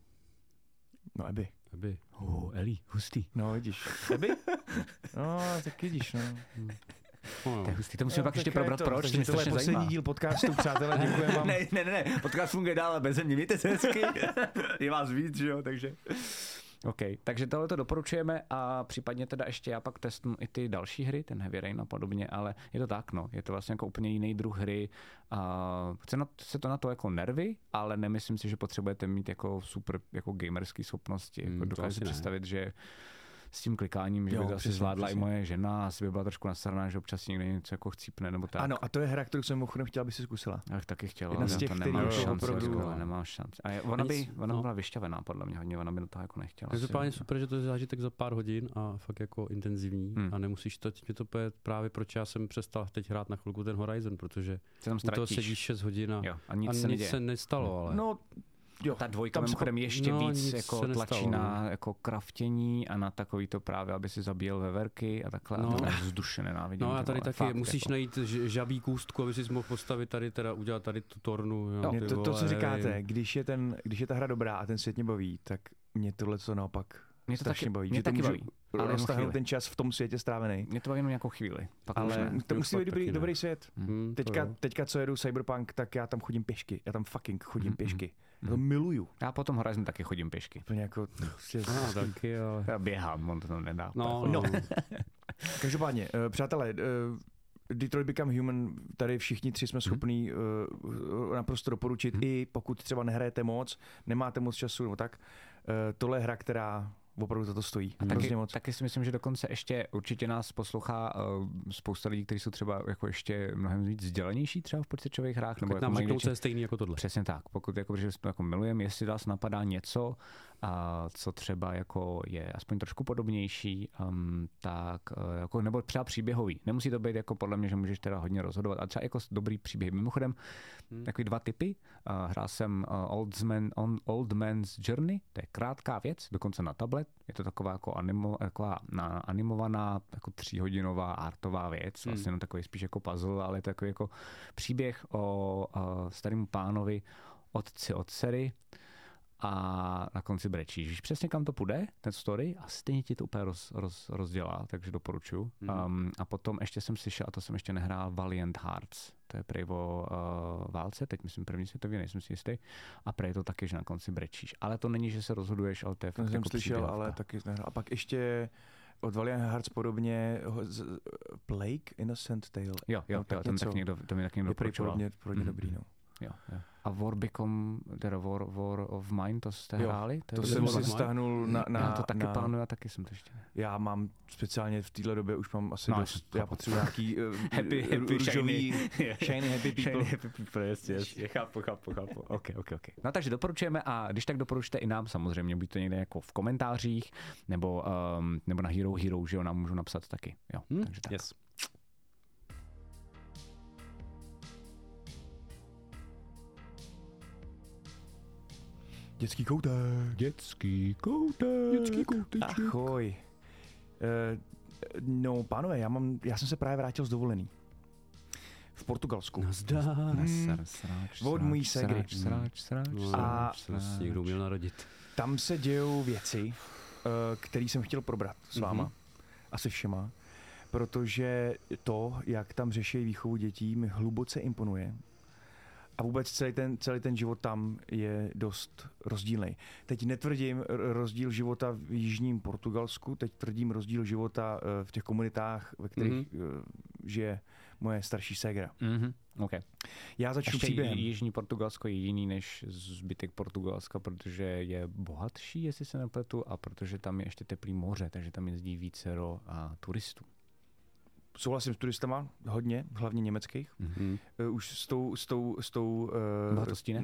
no Eby. Aby. Oh, Ellie, hustý. No, vidíš. Eby? (laughs) No, tak vidíš, no. No, To je hustý, to musíme pak tak ještě je probrat, to, proč, to takže je poslední zajímá. díl podcastu, přátelé, (laughs) děkujeme vám. ne, ne, ne, podcast funguje dál, ale beze mě, mějte se hezky. (laughs) je vás víc, že jo, takže... OK, takže tohle to doporučujeme a případně teda ještě já pak testnu i ty další hry, ten Heavy Rain a podobně, ale je to tak, no, je to vlastně jako úplně jiný druh hry. A chce na, se to na to jako nervy, ale nemyslím si, že potřebujete mít jako super jako gamerský schopnosti. Hmm, Jako to dokážu si ne. představit, že s tím klikáním, že Jo, by to asi zvládla přesně. i moje žena, asi by byla trošku nasraná, že občas někde něco jako chcípne nebo tak. Ano, a to je hra, kterou jsem mimochodem chtěl, aby si zkusila. Já bych taky chtěl, Jedna ale z já těch, to nemám šanci, opravdu- opravdu, nemám šanci. A je, ona, by, Nic, ona no. byla vyšťavená podle mě hodně, ona by do toho jako nechtěla. Každopádně super, že to je zážitek za pár hodin a fakt jako intenzivní Hmm. a nemusíš to, mě to je právě proč já jsem přestal teď hrát na chvilku ten Horizon, protože ztratíš. sedíš 6 hodin a, Jo, a a nic nic, se neděje. se nestalo, ale No, jo. Ta dvojka tam mimochodem ještě no, víc jako nestalo, tlačí na no. jako kraftění a na takový to právě, aby si zabíjel veverky a takhle. No. No. A to vzduše nenávidím. No a tady taky fakt, musíš jako. najít žabí kůstku, aby si mohl postavit tady, teda udělat tady tu tornu. Jo, Mě ty to, to, co říkáte, nevím. když je, ten, když je ta hra dobrá a ten svět mě baví, tak mě tohle co naopak Mě to strašně taky, baví. mě že taky baví. ale jenom roztáhnout ten čas v tom světě strávený. Mě to baví jenom nějakou chvíli. Pak už Ale ne. to musí být dobrý, dobrý svět. Hmm, Teďka, jo. teďka, co jedu Cyberpunk, tak já tam chodím pěšky. Já tam fucking chodím Mhm, pěšky. Já mhm. to miluju. Já potom Horizon taky chodím pěšky. Úplně jako, prostě, Ah, taky, ale... Já běhám, on to tam nedá. No, No. chodit. (laughs) Každopádně, uh, přátelé, uh, Detroit Become Human, tady všichni tři jsme schopní uh, naprosto doporučit, Mhm. i pokud třeba nehrajete moc, nemáte moc času, nebo tak, uh, tohle je hra, která opravdu za to stojí. A taky, moc. taky si myslím, že dokonce ještě určitě nás poslouchá uh, spousta lidí, kteří jsou třeba jako ještě mnohem víc vzdělanější třeba v počítačových hrách. Nebo Tak jako nám mají řeknou, co je stejný jako tohle. Přesně tak. Pokud jako, že to jako milujeme, jestli vás napadá něco, a co třeba jako je aspoň trošku podobnější, um, tak uh, jako, nebo třeba příběhový. Nemusí to být jako podle mě, že můžeš teda hodně rozhodovat, a třeba jako dobrý příběh. Mimochodem, Hmm. takový dva typy. Uh, hrál jsem uh, Old, Man, on, Old Man's Journey, to je krátká věc, dokonce na tablet. Je to taková jako animo, taková na, animovaná, jako tříhodinová artová věc, Hmm. vlastně jenom takový spíš jako puzzle, ale takový jako příběh o uh, starém pánovi, otci od dcery a na konci brečíš. Víš přesně, kam to půjde, ten story, a stejně ti to úplně roz, roz, rozdělá, takže doporučuji. Mhm. Um, a potom ještě jsem slyšel, a to jsem ještě nehrál, Valiant Hearts. To je prej o uh, válce, teď myslím první světový, nejsem si jistý. A prej to taky, že na konci brečíš. Ale to není, že se rozhoduješ, ale to je To fakt jsem jako slyšel, příběhovka. ale taky nehrál. A pak ještě od Valiant Hearts podobně Plague Innocent Tale. Jo, jo, No, tak jo ten tak někdo, to mi tak někdo doporučoval. podobně, podobně Mhm. dobrý, no. Jo, jo. A War Become, teda War, War of Mine, to jste Jo, hráli? To je jsem si stáhnul na, na, Já to taky na, plánuju, a taky jsem to ještě. Já mám speciálně v téhle době už mám asi No, dost, já potřebuji nějaký uh, (laughs) Happy, happy, růžový, shiny. (laughs) shiny happy people. Shiny happy people, jasně, jasně. Chápu, chápu, chápu. OK, OK, OK. No takže doporučujeme a když tak doporučte i nám samozřejmě, buď to někde jako v komentářích, nebo, um, nebo na Hero Hero, že jo, nám můžu napsat taky. Jo, Hm? takže tak. Yes. Dětský koutek. Dětský koutek. Dětský koutek. Ahoj. Uh, no, pánové, já, mám, já jsem se právě vrátil z dovolený. V Portugalsku. Nazdar. Hmm. Sráč, Od mojí ségry. Sráč, sráč, sráč, No, A- a se někdo měl narodit. Tam se dějou věci, uh, které jsem chtěl probrat s váma. Mhm. A se všema. Protože to, jak tam řeší výchovu dětí, mi hluboce imponuje. A vůbec celý ten, celý ten život tam je dost rozdílný. Teď netvrdím rozdíl života v jižním Portugalsku, teď tvrdím rozdíl života eh, v těch komunitách, ve kterých mm-hmm. žije moje starší ségra. Mhm, OK. Já začnu Ještě příběhem. Jižní Portugalsko je jiný než zbytek Portugalska, protože je bohatší, jestli se nepletu, a protože tam je ještě teplý moře, takže tam jezdí vícero a turistů. Souhlasím s turistama, hodně, hlavně německých. Mhm. Eh, Už s tou, s tou, s tou eh, Bohatostí, ne?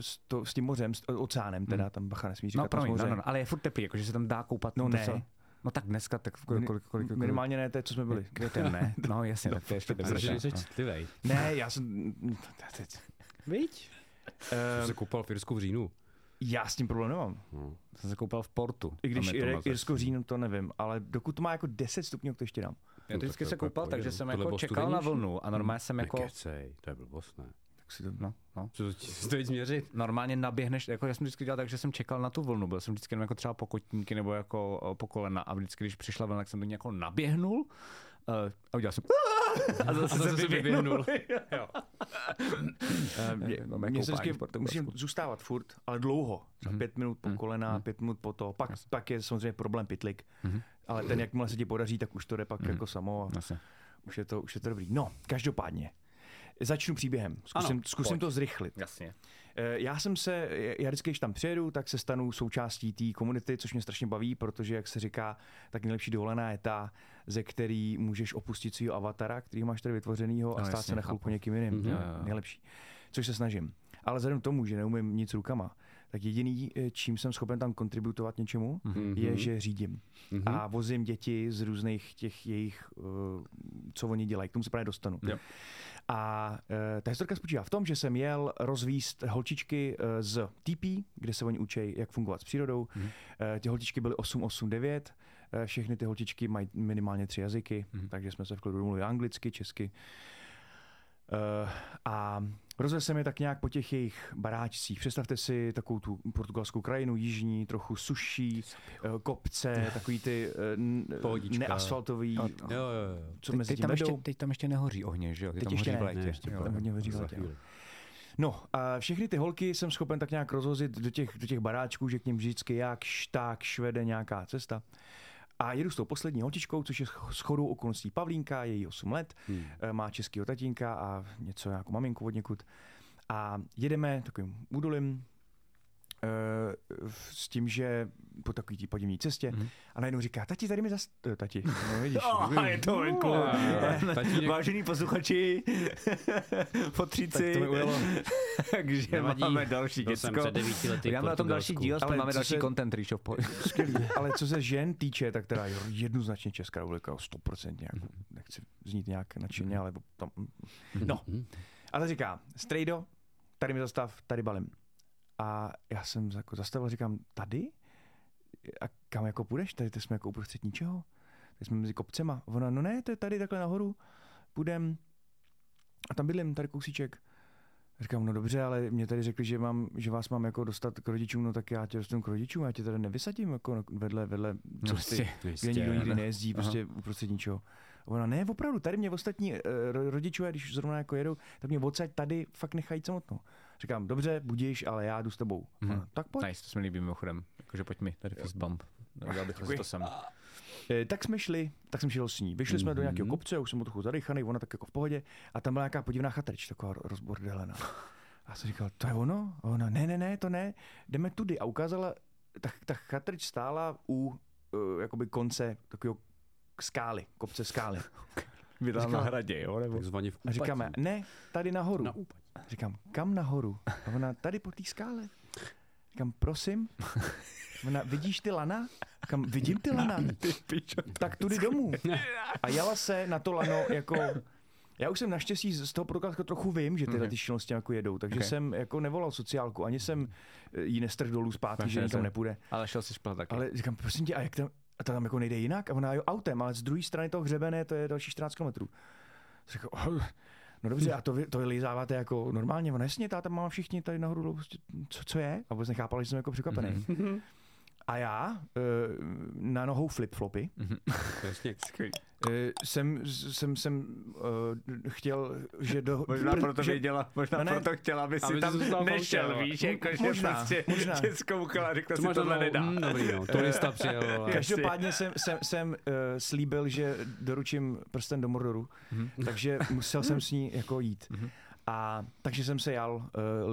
s, to, s tím mořem, s oceánem teda, Hmm. tam bacha nesmí říkat No, promiň, no, no, no, ale je furt teplý, jakože se tam dá koupat. No ne. docela- No tak dneska, tak kolik, kolik, kolik, kolik Minimálně ne, to je, co jsme byli. (laughs) Květen, ne? No jasně, tak to je ještě (laughs) Protože teplý. jsi citlivý. Ne, já jsem... Víš? Jsem se koupal v Irsku v říjnu. já s tím problém nemám. No. Jsem se koupal v Portu. I když Ir- Irsko říjno, to nevím, ale dokud to má jako 10 stupňů, to ještě dám. Já to vždycky se koupal, takže jsem jako čekal na vlnu a normálně jsem jako... Nekecej, to je blbost, ne? Tak si to... No, no. Co to stojí změřit? normálně naběhneš, jako já jsem vždycky dělal tak, že jsem čekal na tu vlnu, byl jsem vždycky jenom jako třeba po kotníky nebo jako po kolena a vždycky, když přišla vlna, tak jsem do ní jako naběhnul uh, a udělal jsem (laughs) a zase, A zase vyběhnul. (laughs) mě se koupání vždycky v Portugalsku. musím zůstávat furt, ale dlouho. Třeba Mhm. pět minut po Mhm. kolena, Mhm. pět minut po to. Pak, pak je samozřejmě problém pitlik. Ale ten, jakmile se ti podaří, tak už to jde pak Mhm. jako samo a Jasně. už je, to, už je to dobrý. No, každopádně. Začnu příběhem. Zkusím, Ano, zkusím pojď. to zrychlit. Jasně. Eh, Já jsem se, já vždycky, když tam přijedu, tak se stanu součástí té komunity, což mě strašně baví, protože, jak se říká, tak nejlepší dovolená je ta, ze který můžeš opustit svého avatara, který máš tady vytvořenýho a No, stát jasně, se na chvilku někým jiným. Mhm. Mm-hmm. Nejlepší. Což se snažím. Ale vzhledem k tomu, že neumím nic rukama, tak jediný, eh, čím jsem schopen tam kontributovat něčemu, Mhm. je, že řídím. Mhm. A vozím děti z různých těch jejich, uh, co oni dělají. K tomu se právě dostanu. Jo. A uh, ta historka spočívá v tom, že jsem jel rozvíst holčičky z TP, kde se oni učí, jak fungovat s přírodou. Mhm. Uh, ty holčičky byly 8, 8, 9. Uh, všechny ty holčičky mají minimálně tři jazyky, Mhm. takže jsme se v klidu domluvili anglicky, česky. Uh, a rozvedl jsem je tak nějak po těch jejich baráčcích. Představte si takovou tu portugalskou krajinu, jižní, trochu suší, uh, kopce, takový ty Pohodička. neasfaltový, Jo, Jo, jo, jo. co Teď, mezi teď, tím tam ještě, teď tam ještě nehoří ohně, že jo? Teď tam ještě v ne, létě. Ne, ještě jo. tam hodně hoří v Za létě, chvíli. No a všechny ty holky jsem schopen tak nějak rozhozit do těch, do těch baráčků, že k ním vždycky jak šták švede nějaká cesta. A jedu s tou poslední holčičkou, což je shodou okolností Pavlínka, je jí 8 let, Hmm. eh, má českýho tatínka a něco jako maminku od někud. A jedeme takovým údolím s tím, že po takové té podivné cestě Mhm. a najednou říká, tati, tady mi zas... eh, Tati, no vidíš. (laughs) Oh, je to venku. Eh, tatínek- (laughs) Vážení posluchači, (laughs) potříci. Tak to mi. Takže Nevadí. máme další jsem děcko. před devíti lety v Máme na tom další díl, Ale máme co další se- content, Ríšo. po- Skvělý. Ale co se žen týče, tak teda je jednoznačně Česká republika, 100%. Jako, nechci znít nějak nadšeně, ale tam... No, Mhm. ale říká, strejdo, tady mi zastav, tady balím. A já jsem jako zastavil, říkám, tady? A kam jako půjdeš? Tady jsme jako uprostřed ničeho. Tady jsme mezi kopcema. Ona, no ne, to je tady takhle nahoru. Půjdem. A tam bydlím, tady kousíček. Říkám, no dobře, ale mě tady řekli, že, mám, že vás mám jako dostat k rodičům, no tak já tě dostanu k rodičům, já tě tady nevysadím jako vedle, vedle No, cesty, jistě. kde nikdo nikdy ne. nejezdí, Aha. prostě uprostřed ničeho. A Ona, ne, opravdu, tady mě ostatní eh, ro- rodičové, když zrovna jako jedou, tak mě odsaď tady fakt nechají samotnou. Říkám, dobře, budíš, ale já jdu s tebou. Mhm. Ona, tak pojď. Nice, to se mi líbí mimochodem. Jakože pojď mi, tady fist bump. Udělal bych si to sem. E, tak jsme šli, tak jsem šel s ní. Vyšli jsme do nějakého Mhm. kopce, už jsem byl trochu zadychaný, ona tak jako v pohodě. A tam byla nějaká podivná chatrč, taková rozbordelena. (laughs) A já jsem říkal, to je ono? A ona, ne, ne, ne, to ne, jdeme tudy. A ukázala, ta, ta chatrč stála u uh, jakoby konce takového skály, kopce skály. (laughs) Vy tam Říkala- na hradě, jo? Nebo... Takzvaně v A říkáme, ne, tady nahoru. Na úpatí. Říkám, kam nahoru? A ona, tady po té skále. Říkám, prosím. Ona, vidíš ty lana? Říkám, vidím ty lana. (laughs) Tak tudy domů. A jela se na to lano jako... Já už jsem naštěstí z toho podcastu trochu vím, že tyhle Ok. ty šílenosti jako jedou, takže Ok. jsem jako nevolal sociálku, ani jsem eh, jí nestrh dolů zpátky, Máš že nikam nepůjde. Ale šel jsi šplat taky. Ale říkám, prosím tě, a jak tam, a to tam jako nejde jinak? A ona, jo, autem, ale z druhé strany toho hřebene, to je další 14 km. Říkám, oh, no dobře, a to vy, to vy lízáváte jako normálně? Ona, jasně, táta, máma všichni tady nahoru, prostě, co, co je? A vůbec nechápala, že jsem jako překvapený. Mhm. A já eh, na nohou flip-flopy Jasně. eh, jsem, jsem, jsem eh, chtěl, že do... Možná (laughs) proto že, věděla, možná No ne. proto chtěla, aby si Aby tam nešel, ale. víš, jako že Možná, prostě možná. tě zkoukala a řekla si tohle na nedá. Hmm, dobrý, no. Turista (laughs) přijel. ale- Každopádně jsem, jsem, jsem uh, slíbil, že doručím prsten do Mordoru, Mhm. takže musel jsem s ní jako jít. Mhm. A takže jsem se jal uh,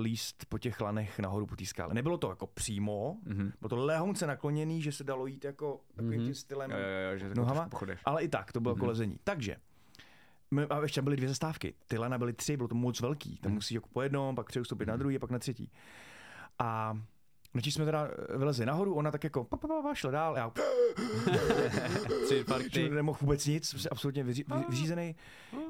líst po těch lanech nahoru po té skále. Nebylo to jako přímo, Mhm. bylo to lehonce nakloněný, že se dalo jít jako takovým Mhm. tím stylem, Jo, jo, jo, že Nohama? ale i tak, to bylo jako Mhm. lezení. Takže, my, a ještě tam byly dvě zastávky. Ty lana byly tři, bylo to moc velký. Tam Mhm. musíš jako po jednom, pak přeustoupit na Mhm. druhý a pak na třetí. A Než jsme teda vylezli nahoru, ona tak jako pa, pa, pa, pa, šla dál, já (laughs) Tři nemohl vůbec nic, absolutně vyří, vy, vyřízený.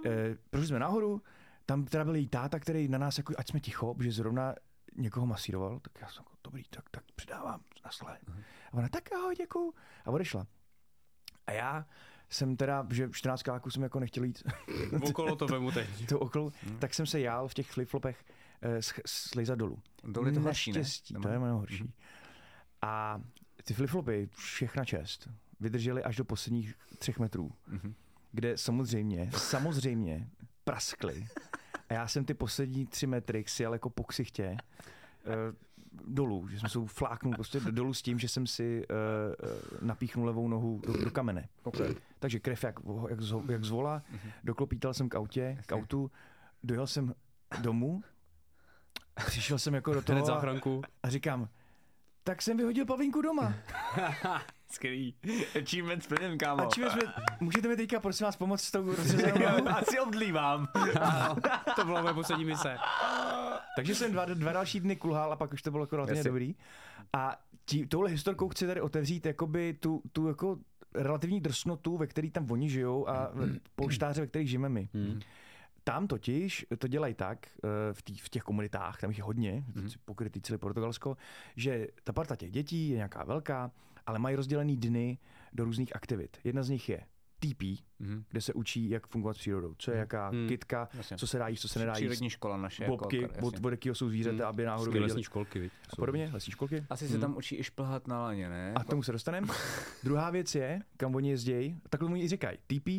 E, prošli jsme nahoru, tam teda byl její táta, který na nás jako, ať jsme ticho, že zrovna někoho masíroval, tak já jsem jako, dobrý, tak, tak přidávám na slé. A ona, tak ahoj, děkuju. A odešla. A já jsem teda, že 14 káků jsem jako nechtěl jít Okolo to vemu teď. (laughs) to okolo, tak jsem se jál v těch flipflopech eh, slejzat dolů. Dolů je to horší, ne? To je mnohem horší. A ty flipflopy, všechna čest, vydržely až do posledních třech metrů, Mhm. kde samozřejmě, samozřejmě praskly. A já jsem ty poslední tři metry si jel jako po ksichtě eh, dolů, že jsem se fláknul prostě dolů s tím, že jsem si eh, napíchnul levou nohu do, do kamene. Okay. Takže krev jak, jak, z, jak zvola, doklopítal jsem k autě, k autu, dojel jsem domů, přišel jsem jako do toho a, a říkám, tak jsem vyhodil pavinku doma. (laughs) Skvělý. Achievement splněn, kámo. A čím jsme, můžete mi teďka prosím vás pomoct s tou rozřezanou? (laughs) Asi obdlívám. to byla moje poslední mise. Takže jsem dva, dva další dny kulhal a pak už to bylo jako relativně Jasně. dobrý. A tí, touhle historkou chci tady otevřít jakoby tu, tu jako relativní drsnotu, ve který tam oni žijou a polštáře, ve kterých žijeme my. Hmm. Tam totiž to dělají tak eh, v, tý, v těch komunitách, tam jich je hodně, mm-hmm. pokrytý celé Portugalsko, že ta parta těch dětí je nějaká velká, ale mají rozdělený dny do různých aktivit. Jedna z nich je TP, Mhm. kde se učí, jak fungovat s přírodou. Co je jaká Hmm. kitka, Jasně. co se dá jíst, co se nedá jíst. Přírodní škola naše. Bobky, jako, od, od jakého jsou zvířata, Hmm. aby náhodou věděli. lesní školky, viď? A podobně, lesní školky. Asi se tam učí i šplhat na laně, ne? A k tomu se dostaneme. (laughs) Druhá věc je, kam oni jezdí, takhle oni i říkají, TP,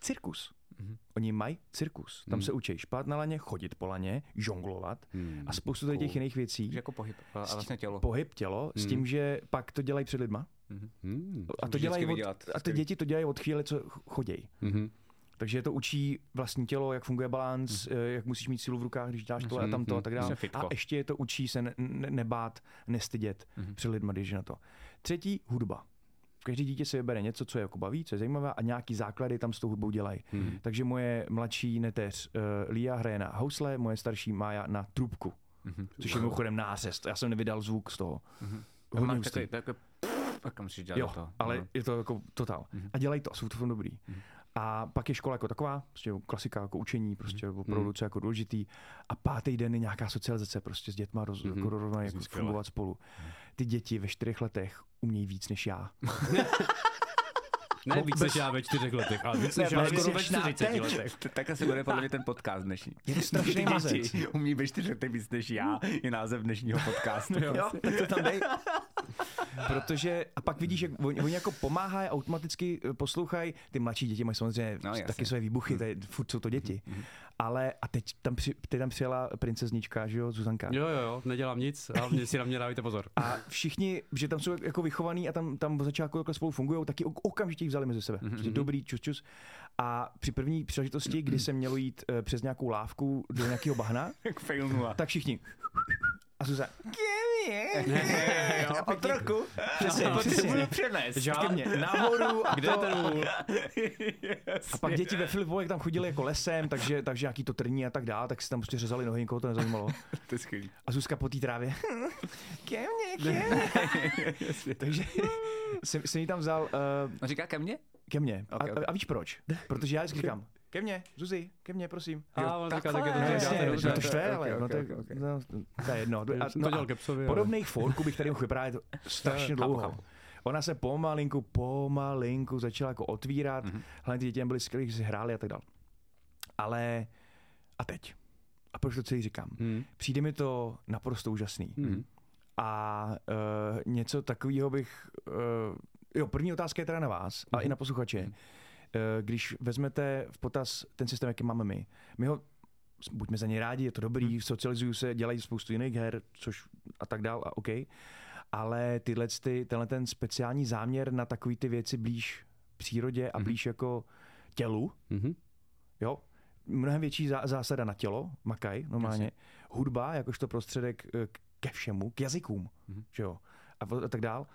cirkus. Mhm. Oni mají cirkus. Tam Mhm. se učí špát na laně, chodit po laně, žonglovat Hmm. a spoustu tady těch Cool. jiných věcí. Že jako pohyb a vlastně tělo. Pohyb tělo, s Mhm. tím, že pak to dělají před lidma. Hmm. A to dělají od, a ty děti to dělají od chvíle, co chodějí. Mhm. Takže to učí vlastní tělo, jak funguje balans, eh, jak musíš mít sílu v rukách, když dáš tohle a Mhm, tamto a tak dále. A ještě je to učí se ne, ne, nebát, nestydět Mhm. před lidma, když je na to. Třetí, hudba. Každý dítě si vybere něco, co je jako baví, co je zajímavé a nějaký základy tam s tou hudbou dělají. Hmm. Takže moje mladší neteř uh, Lia hraje na housle, moje starší Mája na trubku, Mhm. což je mimochodem nářez. Já jsem nevydal zvuk z toho. Mhm. Hodně Máš takový, takový, pak musíš dělat Jo, toho. ale No. je to jako totál. Mhm. A dělají to, jsou to dobrý. Mhm. A pak je škola jako taková, prostě klasika jako učení, prostě Mhm. opravdu co jako důležitý. A pátý den je nějaká socializace prostě s dětma, roz, Mhm. jako rovná, jak Skvěle. fungovat spolu. Ty děti ve čtyřech letech umějí víc než já. Ne víc než já ve čtyřech letech, ale víc než Ne, já skoro ve jsi na 40 teď. letech. T- Tak asi bude podle mě ten podcast dnešní. Je to strašný mazec. děti umí ve čtyřech letech víc než já, je název dnešního podcastu. Jo, tak to tam dej. Protože, a pak vidíš, jak oni, oni jako pomáhají, automaticky eh, poslouchají, ty mladší děti mají samozřejmě No, jasně. taky své výbuchy, to je, furt jsou to děti. Ale a teď tam, při, teď tam přijela princeznička, že jo, Zuzanka. Jo, jo, jo, nedělám nic, ale si na mě dávajte pozor. A všichni, že tam jsou jako vychovaní a tam, tam od začátku takhle spolu fungují, taky ok- okamžitě jich vzali mezi sebe. Mhm, Mm-hmm. Dobrý, čus, čus. A při první příležitosti, kdy se mělo jít eh, přes nějakou lávku do nějakého bahna, (laughs) tak všichni. A Zuzá, (laughs) jo, a trochu. Přesně, No, přesně. budu přenést. Ke mně, nahoru a Kde to, je ten vůl? A pak děti ve Filipově, jak tam chodili jako lesem, takže, takže nějaký to trní a tak dál, tak si tam prostě řezali nohy, nikoho to nezajímalo. (laughs) To je skvělý. A Zuzka po té trávě. ke mně, ke mně. takže jsem, jsem ji tam vzal uh, On říká ke mně? ke mně. A, Ok, ok. a víš proč? (laughs) Protože já vždycky říkám, ke mně, Zuzi, ke mně, prosím. A on říká, tak je to Ne, jo, jasně, jo, no, jo, to jo, štve, ale ok, no, to, ok, ok. no, to je jedno. A, no, to dělal a Kepsovi, ale- podobných forků bych tady mohl vyprávět (laughs) strašně dlouho. Ona se pomalinku, pomalinku začala jako otvírat, Mhm. mm-hmm. hlavně ty děti byly skvělí, že si hráli a tak dále. Ale a teď? A proč to celý říkám? Hmm. Přijde mi to naprosto úžasný. Hmm. A uh, něco takového bych... Uh, jo, první otázka je teda na vás a i na posluchače. Uh, když vezmete v potaz ten systém, jaký máme my, my ho buďme za něj rádi, je to dobrý, socializují se, dělají spoustu jiných her, což a tak dál a OK. Ale tyhle, ty, tenhle ten speciální záměr na takové ty věci blíž přírodě a blíž jako tělu, Mhm. jo, mnohem větší zá, zásada na tělo, makaj normálně, hudba jakožto prostředek eh, ke všemu, k jazykům, Mhm. že jo, a, a tak dál.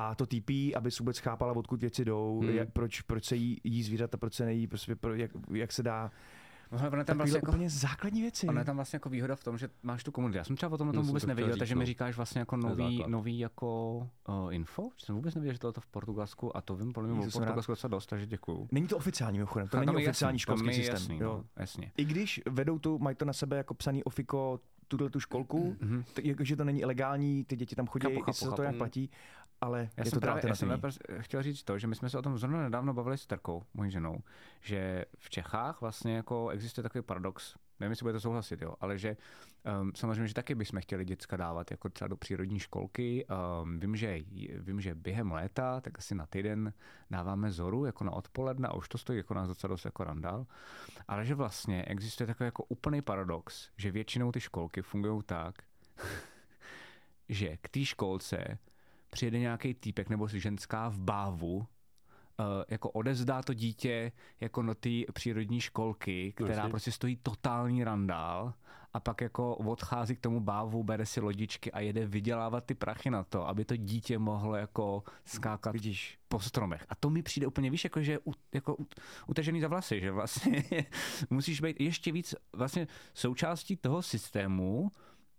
A to TP, aby se vůbec chápala, odkud věci jdou, Mhm. jak, proč, proč se jí, jí zvířata, proč se nejí, prostě, pro, jak, jak se dá. Ono je tam vlastně jako, úplně základní věci. ono je tam vlastně jako výhoda v tom, že máš tu komunitu. Já jsem třeba o tom, No, tom vůbec nevěděl, říct, takže no. mi říkáš vlastně jako nový, nový jako uh, info. Jsem vůbec nevěděl, že to je to v Portugalsku a to vím podle mě To o. Portugalsku docela dost, takže děkuju. Není to oficiální mimochodem, to No, není oficiální jasný, školský systém. Jasný, jo. no, jasně. I když vedou tu, mají to na sebe jako psaný ofiko, tuhle tu školku, Mhm. t- jakože to není ilegální, ty děti tam chodí, Chápu, chápu, se to nějak platí, ale Já je jsem, to právě, já jsem právě chtěl říct to, že my jsme se o tom zrovna nedávno bavili s Terkou, mojí ženou, že v Čechách vlastně jako existuje takový paradox, nevím, jestli budete souhlasit, jo, ale že um, samozřejmě, že taky bychom chtěli děcka dávat jako třeba do přírodní školky. Um, vím, že, vím, že během léta, tak asi na týden dáváme zoru jako na odpoledne a už to stojí jako nás docela dost jako randál. Ale že vlastně existuje takový jako úplný paradox, že většinou ty školky fungují tak, (laughs) že k té školce přijede nějaký týpek nebo ženská v bávu, eh, jako odezdá to dítě jako do té přírodní školky, která Jasně. prostě stojí totální randál a pak jako odchází k tomu bávu, bere si lodičky a jede vydělávat ty prachy na to, aby to dítě mohlo jako skákat Vidíš, po stromech. A to mi přijde úplně, víš, jako, že u, jako utažený za vlasy, že vlastně (laughs) musíš být ještě víc vlastně součástí toho systému,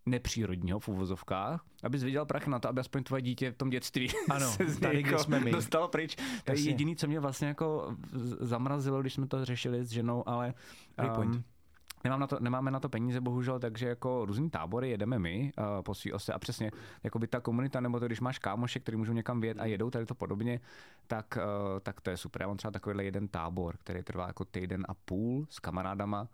nepřírodního v uvozovkách, abys viděl prach na to, aby aspoň tvoje dítě v tom dětství (laughs) Ano, se z tady, jako jsme my. (laughs) dostal pryč. To je jediný, co mě vlastně jako zamrazilo, když jsme to řešili s ženou, ale Great point. Nemám na to, nemáme na to peníze, bohužel, takže jako různý tábory jedeme my uh, po svý ose a přesně, jako by ta komunita, nebo to, když máš kámoše, který můžou někam vět a jedou tady to podobně, tak, uh, tak to je super. Já mám třeba takovýhle jeden tábor, který trvá jako týden a půl s kamarádama,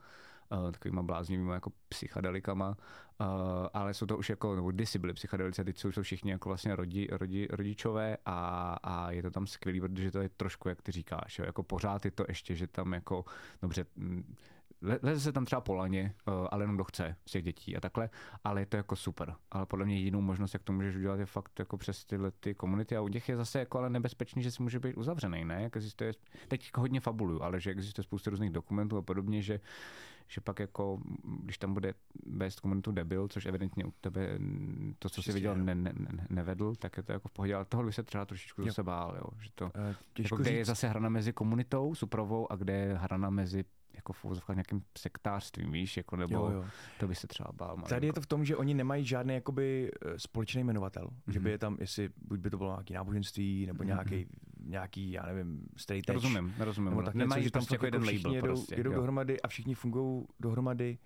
takovýma bláznivými jako psychedelikama, uh, ale jsou to už jako, nebo kdysi byly psychedelice, teď jsou to všichni jako vlastně rodi, rodi, rodičové a, a, je to tam skvělý, protože to je trošku, jak ty říkáš, jo, jako pořád je to ještě, že tam jako, dobře, le- leze se tam třeba po laně, uh, ale jenom kdo chce z těch dětí a takhle, ale je to jako super. Ale podle mě jedinou možnost, jak to můžeš udělat, je fakt jako přes tyhle ty komunity a u těch je zase jako ale nebezpečný, že si může být uzavřený, ne? Jak existuje, teď hodně fabuluju, ale že existuje spousta různých dokumentů a podobně, že že pak jako, když tam bude vést komunitu debil, což evidentně u tebe to, co jsi viděl, ne, ne, ne, nevedl, tak je to jako v pohodě, ale tohle by se třeba trošičku Jo. zase bál, jo, že to, Eh, jako těžko kde je říct. zase hrana mezi komunitou suprovou a kde je hrana mezi jako v uvozovkách nějakým sektářstvím, víš, jako nebo Jo, jo. to by se třeba bál. Tady je to v tom, že oni nemají žádný jakoby eh, společný jmenovatel. Mm-hmm. Že Mhm. by je tam, jestli buď by to bylo nějaký náboženství, nebo Mhm. nějaký, nějaký, já nevím, straight edge. Rozumím, rozumím. Nebo tak Nemají něco, že tam prostě jako jeden všichni label jedou, prostě. jedou jo. dohromady a všichni fungují dohromady.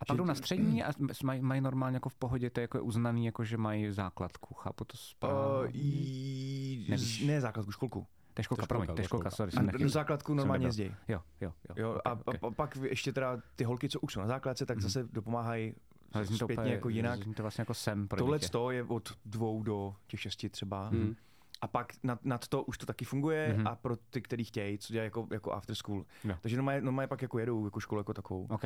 A pak jdou na střední a mají, mají normálně jako v pohodě, to je jako uznaný, jako že mají základku, chápu to správně. Uh, i, ne základku, školku. To je školka, to je promiň, školka, to je to je školka, školka. sorry, A nechytil. základku normálně jezdí. Jo, jo, jo. Jo, okay, a, okay. a, a pak ještě teda ty holky, co už jsou na základce, tak Mhm. zase dopomáhají Ale zní to zpětně úplně- jako jinak. Zní to vlastně jako sem pro Tohle dítě. je od dvou do těch šesti třeba. Hmm. A pak nad, nad to už to taky funguje Mhm. a pro ty, který chtějí, co dělají jako, jako after school. Jo. Takže normálně, normálně pak jako jedou jako školu jako takovou. OK.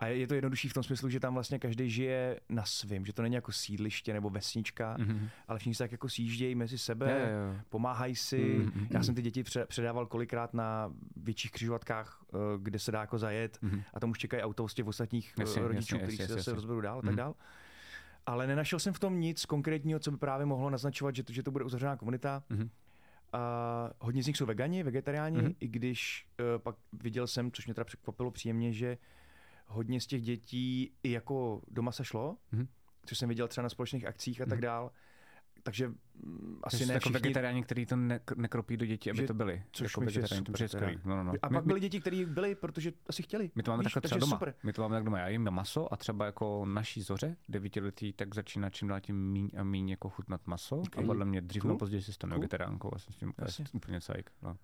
A je to jednodušší v tom smyslu, že tam vlastně každý žije na svým, že to není jako sídliště nebo vesnička, Mhm. ale všichni se tak jako sjíždějí mezi sebe, jo, jo. pomáhají si. Mhm. Já jsem ty děti pře- předával kolikrát na větších křižovatkách, eh, kde se dá jako zajet Mhm. a tam už čekají auto z těch ostatních eh, Jasně, rodičů, kteří se zase rozberou dál a tak Mhm. dál. Ale nenašel jsem v tom nic konkrétního, co by právě mohlo naznačovat, že to, že to bude uzavřená komunita. Mhm. A hodně z nich jsou vegani, vegetariáni, Mhm. i když uh, pak viděl jsem, což mě teda překvapilo příjemně, že hodně z těch dětí i jako doma se šlo, Mhm. což jsem viděl třeba na společných akcích a tak Mhm. dál. Takže mm, asi ne jako všichni. vegetariáni, kteří to ne, nekropí do dětí, aby Že- to byli. což jako vegetariáni, to skvělý. teda. No, no, no. A My- pak my- byly děti, které byly, protože asi chtěli. My to máme Víš, takhle třeba doma. super. My to máme tak doma. Já jim maso a třeba jako naší zoře, devítiletý, tak začíná čím dál tím míň a míň jako chutnat maso. Okay. A podle mě dřív Cool. nebo později se stane Cool. vegetariánkou a jsem s tím úplně cajk. No.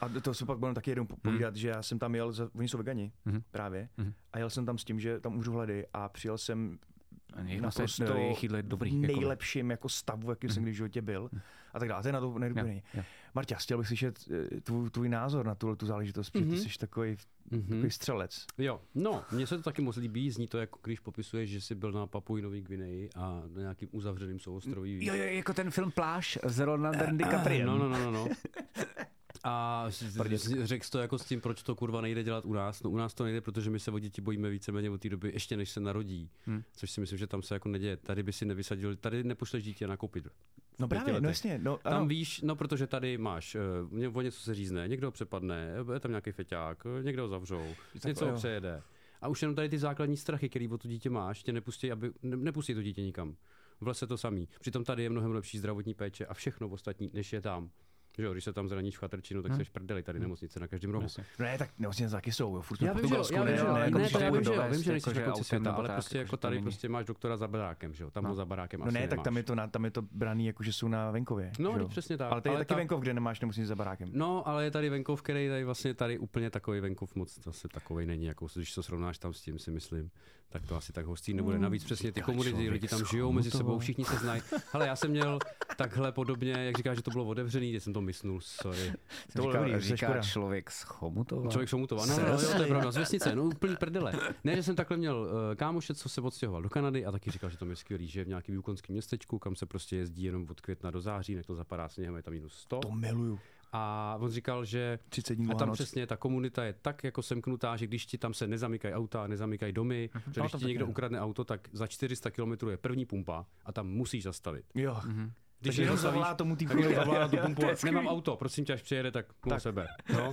A to se pak budeme taky jednou po- povídat, že já jsem tam jel, za, oni jsou vegani Mhm. právě, Mhm. a jel jsem tam s tím, že tam umřu hlady a přijel jsem naprosto dobrý. jako- nejlepším jako stavu, jaký jsem kdy v životě byl. A tak dále. To je na to nejdobrý. jo. Marta, chtěl bych slyšet eh, tvůj, tvůj názor na tuhle tu záležitost, protože ty Mhm. jsi takový, Mhm. takový střelec. Jo, no, mně se to taky moc líbí, zní to jako když popisuješ, že jsi byl na Papuji Nový Gvineji a na nějakým uzavřeným souostroví. Jo, jo, jako ten film Pláž s Leonardem DiCapriem. No, no, no, no, no. (laughs) A řekl to jako s tím, proč to kurva nejde dělat u nás. No u nás to nejde, protože my se o děti bojíme víceméně od té doby, ještě než se narodí. Hmm. Což si myslím, že tam se jako neděje. Tady by si nevysadil, tady nepošleš dítě nakoupit. No právě, no letech. jasně. No, Tam ano. víš, no protože tady máš, uh, o něco se řízne, někdo ho přepadne, je tam nějaký feťák, eh, někdo ho zavřou, Takhle, něco ho přejede. A už jenom tady ty základní strachy, který o to dítě máš, tě nepustí, aby, ne, nepustí to dítě nikam. V lese to samý. Přitom tady je mnohem lepší zdravotní péče a všechno ostatní, než je tam. Že jo, když se tam zraníš v chatrčinu, tak Hmm. seš prdeli, tady nemocnice na každém rohu. No ne, tak vlastně taky jsou, jo, furt Já vím, že já ne, vím, že jo, ne, ne, jako to když já vím, že jako já vím, že jako, nejsi konci autem světa, ale prostě jako, jako tady prostě máš doktora za barákem, že jo, tam No. ho za barákem No ne, tak tam je to, tam je to braný, jako že jsou na venkově. No, teď přesně tak. Ale tady je taky ta- venkov, kde nemáš nemocnici za barákem. No, ale je tady venkov, který tady vlastně tady úplně takový venkov moc zase takový není, jako když to srovnáš tam s tím, si myslím, tak to asi tak hostý nebude. Navíc přesně ty komunity, lidi tam žijou mezi sebou, všichni se znají. Ale já jsem měl takhle podobně, jak říkáš, že to bylo otevřený, jsem to mysnul, sorry. (laughs) To bylo říká, dobrý, říká škoda. člověk z Chomutova. Člověk Šomutova. No, no, no, jo, to je pravda, z vesnice, no úplný prdele. Ne, že jsem takhle měl uh, kámoše, co se odstěhoval do Kanady a taky říkal, že to je skvělý, že je v nějakém výkonském městečku, kam se prostě jezdí jenom od května do září, než to zapadá sněhem, je tam minus 100. To miluju. A on říkal, že 30 dní a tam noc. přesně ta komunita je tak jako semknutá, že když ti tam se nezamykají auta, nezamykají domy, že No, když to ti někdo ne. ukradne auto, tak za 400 km je první pumpa a tam musíš zastavit. Jo. Když jenom zavolá tomu týpkovi. jenom zavolá tu (laughs) pumpu, je nemám auto, prosím tě, až přijede, tak mu sebe. Jo?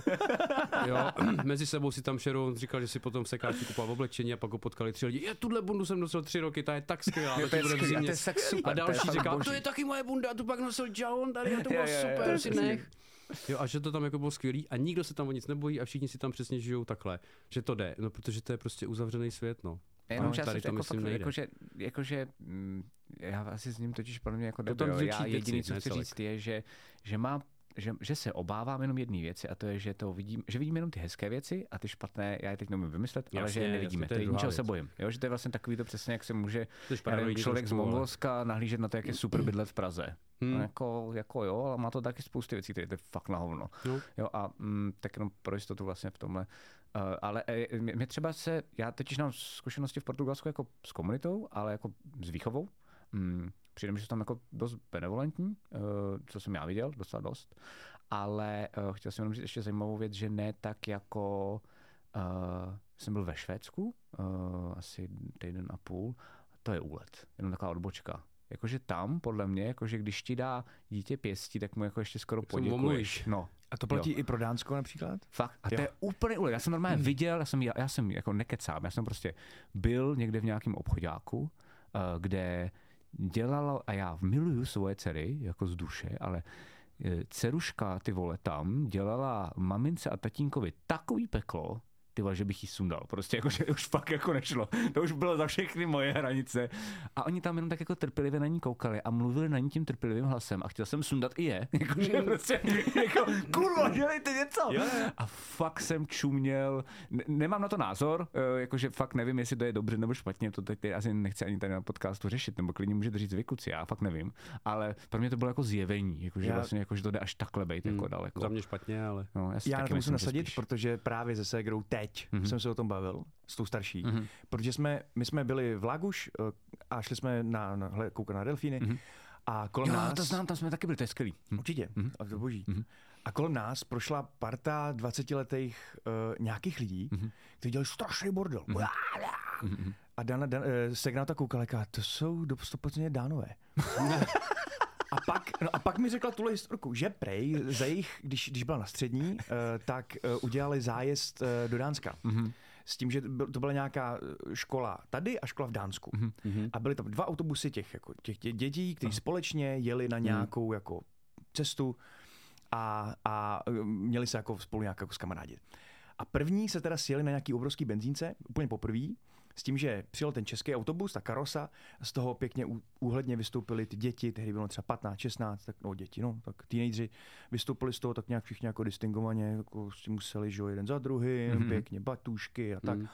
jo? (clears throat) Mezi sebou si tam šerou, on říkal, že si potom v sekáči kupoval oblečení a pak ho potkali tři lidi. Je, tuhle bundu jsem nosil tři roky, ta je tak skvělá, Jo, to a zimě. to je tak super. A je další říká, to je taky moje bunda, a tu pak nosil John tady a to bylo super, si nech. Jo, a že to tam jako bylo skvělý a nikdo se tam o nic nebojí a všichni si tam přesně žijou takhle, že to jde, no protože to je prostě uzavřený svět, no. Jenom, No, tady to jako myslím fakt, jakože, jakože, mm, já asi s ním totiž podle mě jako To debil. Já jediný, co chci říct, je, že, že má že, že se obávám jenom jedné věci a to je, že to vidím, že vidím jenom ty hezké věci a ty špatné, já je teď nemůžu vymyslet, ale že je Jasně, nevidíme. jasně, to je ničeho se bojím. Jo, že to je vlastně takový to přesně, jak se může nevím, člověk z Mongolska nahlížet na to, jak je super bydlet v Praze. Hmm. No, jako, jako jo, ale má to taky spousty věcí, které to je fakt na hovno. No. Jo, a mm, tak jenom pro jistotu vlastně v tomhle. Uh, ale eh, mě, třeba se, já totiž mám zkušenosti v Portugalsku jako s komunitou, ale jako s výchovou. Mm, přijde mi, že jsou tam jako dost benevolentní, uh, co jsem já viděl, docela dost. Ale uh, chtěl jsem jenom říct ještě zajímavou věc, že ne tak jako uh, jsem byl ve Švédsku, uh, asi týden a půl, to je úlet, jenom taková odbočka. Jakože tam, podle mě, jakože když ti dá dítě pěstí, tak mu jako ještě skoro poděkuješ. No, A to platí i pro Dánsko například? Fakt. A to Jo. je úplně úlet. Já jsem normálně viděl, já jsem, já, já jsem jako nekecám, já jsem prostě byl někde v nějakém obchodáku, uh, kde dělalo, a já miluju svoje dcery, jako z duše, ale eh, dceruška, ty vole, tam dělala mamince a tatínkovi takový peklo, ty vole, že bych jí sundal. Prostě jako, že už fakt jako nešlo. To už bylo za všechny moje hranice. A oni tam jenom tak jako trpělivě na ní koukali a mluvili na ní tím trpělivým hlasem a chtěl jsem sundat i je. (laughs) Jako, že prostě, jako, kurva, dělejte něco. A fakt jsem čuměl. Ne- nemám na to názor, eh, jakože fakt nevím, jestli to je dobře nebo špatně, to teď asi nechci ani tady na podcastu řešit, nebo klidně můžete říct vykuci, já fakt nevím. Ale pro mě to bylo jako zjevení, jakože Já- vlastně, jako, že to jde až takhle být jako daleko. Za mě špatně, ale No, já Já na taky to musím nasadit, spíš. protože právě se Segrou teď Mhm. mm-hmm. jsem se o tom bavil s tou starší, Mhm. mm-hmm. protože jsme, my jsme byli v Laguš eh, a šli jsme na, na koukat na delfíny Mhm. mm-hmm. a kolem Jo, nás... to znám, tam jsme taky byli, to je skvělý. Hm. Určitě, Mhm. mm-hmm. a to boží. Mhm. Mm-hmm. A kolem nás prošla parta 20-letých uh, nějakých lidí, Mhm. mm-hmm. kteří dělali strašný bordel. Mm-hmm. Mhm. A Dana, Dan, uh, Segna na to koukala, to jsou do 100% dánové. (laughs) A pak, no a pak mi řekla tuhle historku, že prej za jejich, když, když byla na střední, uh, tak uh, udělali zájezd uh, do Dánska. Mhm. S tím, že to byla nějaká eh, škola tady a škola v Dánsku. Mhm. A byly tam dva autobusy těch, jako, těch dě- dětí, kteří společně jeli Mhm. na nějakou jako, cestu a, a eh, měli se jako spolu nějak jako skamarádit. A první se teda sjeli na nějaký obrovský benzínce, úplně poprvé, s tím, že přijel ten český autobus, ta karosa, z toho pěkně úhledně vystoupili ty děti, tehdy bylo třeba 15, 16, tak no děti, no, tak teenageři vystoupili z toho tak nějak všichni jako distingovaně, jako si museli, že jo, jeden za druhým, Mhm. mm-hmm. pěkně batušky a tak. Mm.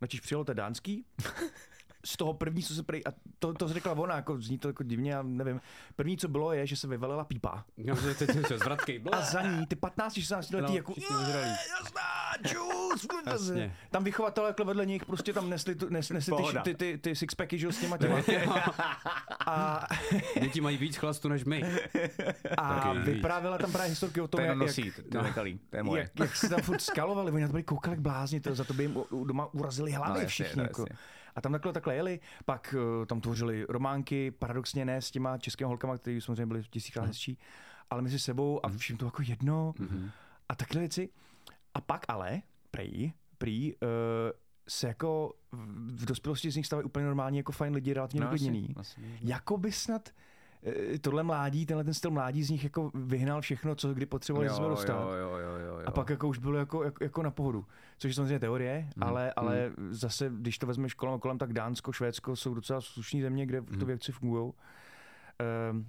Načež přijelo to dánský, (laughs) z toho první, co se prej, a to, to řekla ona, jako zní to jako divně, já nevím. První, co bylo, je, že se vyvalila pípa. Jo, že teď se zvratky. A za ní ty 15-16 letý No, jako jasná, tam vychovatelé jako vedle nich prostě tam nesli, tu, nes, nesli ty, ty, ty, ty, sixpacky, že jo, s těma těma. (laughs) a, Děti mají víc chlastu než my. a Taky. vyprávěla tam právě historky o To tom, je jak, nosí, to je nekalý, to je moje. jak, jak se tam furt skalovali, oni na to byli koukali jak blázni, to za to by jim doma urazili hlavy No, jasně, všichni. no, jako. jasně. A tam takhle, takhle jeli, pak uh, tam tvořili románky, paradoxně ne s těma českými holkama, které samozřejmě byly tisíckrát hezčí, ale mezi sebou a všim to jako jedno a takhle věci. A pak ale, prý, prý, uh, se jako v dospělosti z nich stávají úplně normální, jako fajn lidi, relativně No, no, vyklidněný. asi. Jako by snad eh, tohle mládí, tenhle ten styl mládí z nich jako vyhnal všechno, co kdy potřebovali ze sebe dostat. jo, jo, jo, jo, jo. A pak jako už bylo jako, jako, jako na pohodu. Což je samozřejmě teorie, mm. ale, ale zase, když to vezmeš kolem kolem, tak Dánsko, Švédsko jsou docela slušné země, kde mm. to věci fungují. Um,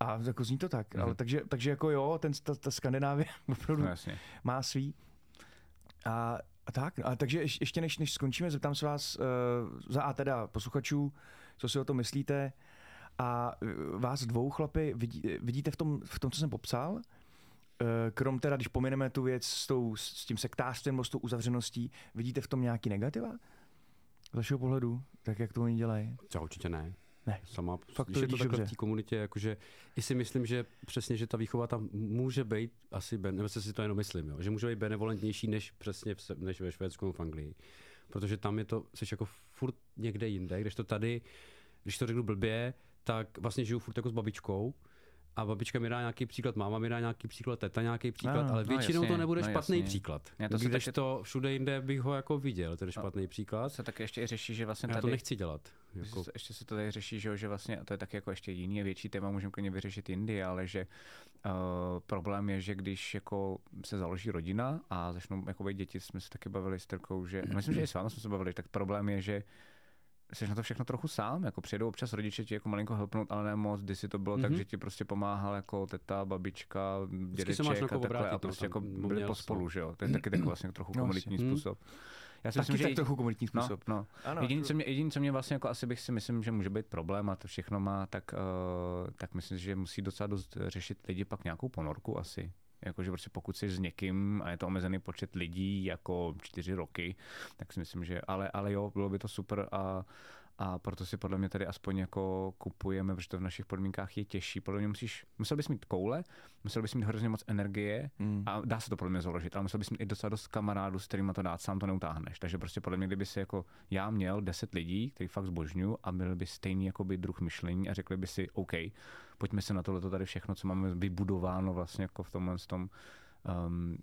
a jako zní to tak. Mhm. Mm. Ale takže, takže jako jo, ten, ta, ta Skandinávie (laughs) opravdu No, jasně. má svý. A, a tak, a takže ješ- ještě než, než skončíme, zeptám se vás uh, za a teda posluchačů, co si o tom myslíte. A uh, vás dvou chlapy vidí, vidíte v tom, v tom, co jsem popsal, Eh, krom teda, když pomineme tu věc s, tou, s tím sektářstvím nebo s tou uzavřeností, vidíte v tom nějaký negativa? Z vašeho pohledu? Tak jak to oni dělají? Já určitě ne. Ne. Sama, Fakt to je to takhle dobře. v té komunitě, jakože i si myslím, že přesně, že ta výchova tam může být asi, ben, nebo se si to jenom myslím, jo, že může být benevolentnější než přesně v, než ve Švédsku nebo v Anglii. Protože tam je to, jsi jako furt někde jinde, když to tady, když to řeknu blbě, tak vlastně žiju furt jako s babičkou, a babička mi dá nějaký příklad, máma mi dá nějaký příklad, teta nějaký příklad, Ano, ale no většinou jasně, to nebude no špatný jasně. příklad. Já to si Když taky- to všude jinde bych ho jako viděl, ten špatný příklad. se taky ještě i řeší, že vlastně Já to tady, nechci dělat. Jako... Ještě se to tady řeší, že, že vlastně, a to je taky jako ještě jiný a větší téma, můžeme klidně vyřešit jindy, ale že uh, problém je, že když jako se založí rodina a začnou jako děti, jsme se taky bavili s Trkou, že, (clears throat) myslím, že i s vámi jsme se bavili, tak problém je, že jsi na to všechno trochu sám, jako přijedou občas rodiče ti jako malinko helpnout, ale ne moc, když si to bylo mm-hmm. tak, Mhm. že ti prostě pomáhal jako teta, babička, dědeček a takhle obrátit, a no, prostě jako byli pospolu, že jo, to je taky takový vlastně trochu No, komunitní asi. způsob. Já si Taky myslím, že tak i- trochu komunitní No, způsob. no. Ano, Jediný, co mě, jediný, co mě vlastně jako asi bych si myslím, že může být problém a to všechno má, tak, uh, tak myslím, že musí docela dost řešit lidi pak nějakou ponorku asi. Jakože prostě pokud jsi s někým a je to omezený počet lidí jako čtyři roky, tak si myslím, že ale, ale jo, bylo by to super a, a proto si podle mě tady aspoň jako kupujeme, protože to v našich podmínkách je těžší. Podle mě musíš, musel bys mít koule, musel bys mít hrozně moc energie Mm. a dá se to podle mě založit, ale musel bys mít i docela dost kamarádů, s kterými to dát, sám to neutáhneš. Takže prostě podle mě, kdyby si jako já měl 10 lidí, který fakt zbožňuju a byli by stejný jakoby druh myšlení a řekli by si, OK, pojďme se na tohle tady všechno, co máme vybudováno vlastně jako v tomhle tom um,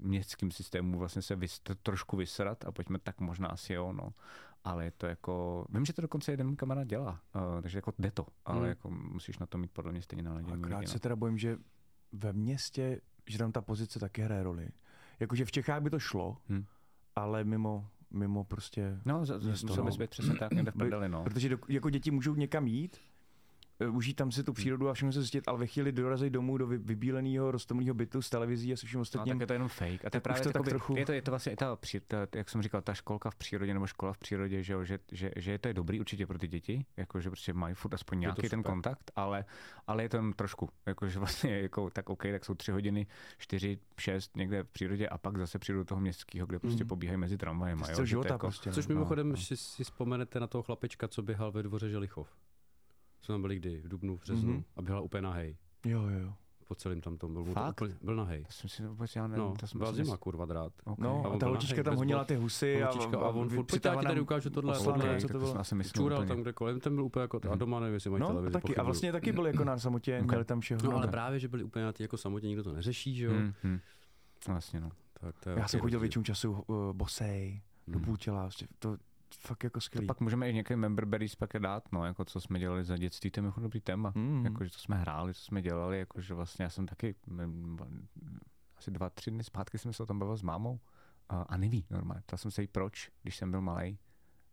městském systému vlastně se vys, trošku vysrat a pojďme tak možná asi jo, no. Ale je to jako, vím, že to dokonce jeden můj kamarád dělá, uh, takže jako jde to, ale Hmm. jako musíš na to mít podle mě stejně naladěný Akorát se no. teda bojím, že ve městě, že tam ta pozice taky hraje roli. Jakože v Čechách by to šlo, Hm. ale mimo, mimo prostě No, musel no. bys být přesně tak, někde v prdeli, no. Protože do, jako děti můžou někam jít, užít tam si tu přírodu a všechno se zjistit, ale ve chvíli dorazí domů do vy- vybíleného, roztomilého bytu s televizí a se vším No, ostatním. tak je to jenom fake. A to je právě to tak jakoby- trochu- je, to, je to vlastně ta, ta, jak jsem říkal, ta školka v přírodě nebo škola v přírodě, že, jo, že, že, že to je dobrý určitě pro ty děti, jako, že prostě mají furt aspoň nějaký ten super. kontakt, ale, ale je to jenom trošku, jako, že vlastně (laughs) jako, tak OK, tak jsou tři hodiny, čtyři, šest někde v přírodě a pak zase přijdu do toho městského, kde prostě Mhm. pobíhají mezi tramvajem. Styl života prostě. no. Což No, mimochodem, no. si, si vzpomenete na toho chlapečka, co běhal ve dvoře Želichov. Jsme tam byli kdy? V Dubnu, v březnu. Mhm. A běhal úplně nahej. Jo, jo, jo. Po celém tam tom byl, Fakt? úplně, byl nahej. To jsem si vůbec já nevím. No, to jsem byla zima, kurva drát. Okay. No, A a ta byl holčička tam honila ty husy a, Holčička, a on furt, pojďte, já ti tady ukážu tohle. a tohle. co to bylo. asi úplně. tam kdekoliv, ten byl úplně jako, a doma nevím, jestli mají No, televizi. taky. A vlastně taky byli jako na samotě, Ok. měli tam všeho. No ale právě, že byli úplně na ty jako samotě, nikdo to neřeší, že jo? Hmm. Vlastně, no. Tak to je Já jsem chodil rozdíl. většinou času uh, bosej, do půl těla, prostě to fakt jako To skvělý. pak můžeme i nějaké member berries pak je dát, no, jako co jsme dělali za dětství, to je mimochodem dobrý téma. Mm. Jakože to jsme hráli, to jsme dělali, jakože vlastně já jsem taky mm, asi dva, tři dny zpátky jsem se o tom bavil s mámou a, a neví normálně. Ptal jsem se jí proč, když jsem byl malý,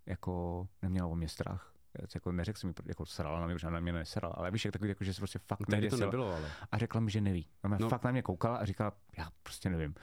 jako neměla o mě strach. Jako neřekl jsem mi, jako srala na mě, ona na mě nesrala, ale víš, jak takový, jako, že se prostě fakt Tehdy to nebylo, ale. A řekla mi, že neví. No. no. fakt na mě koukala a říkala, já prostě nevím.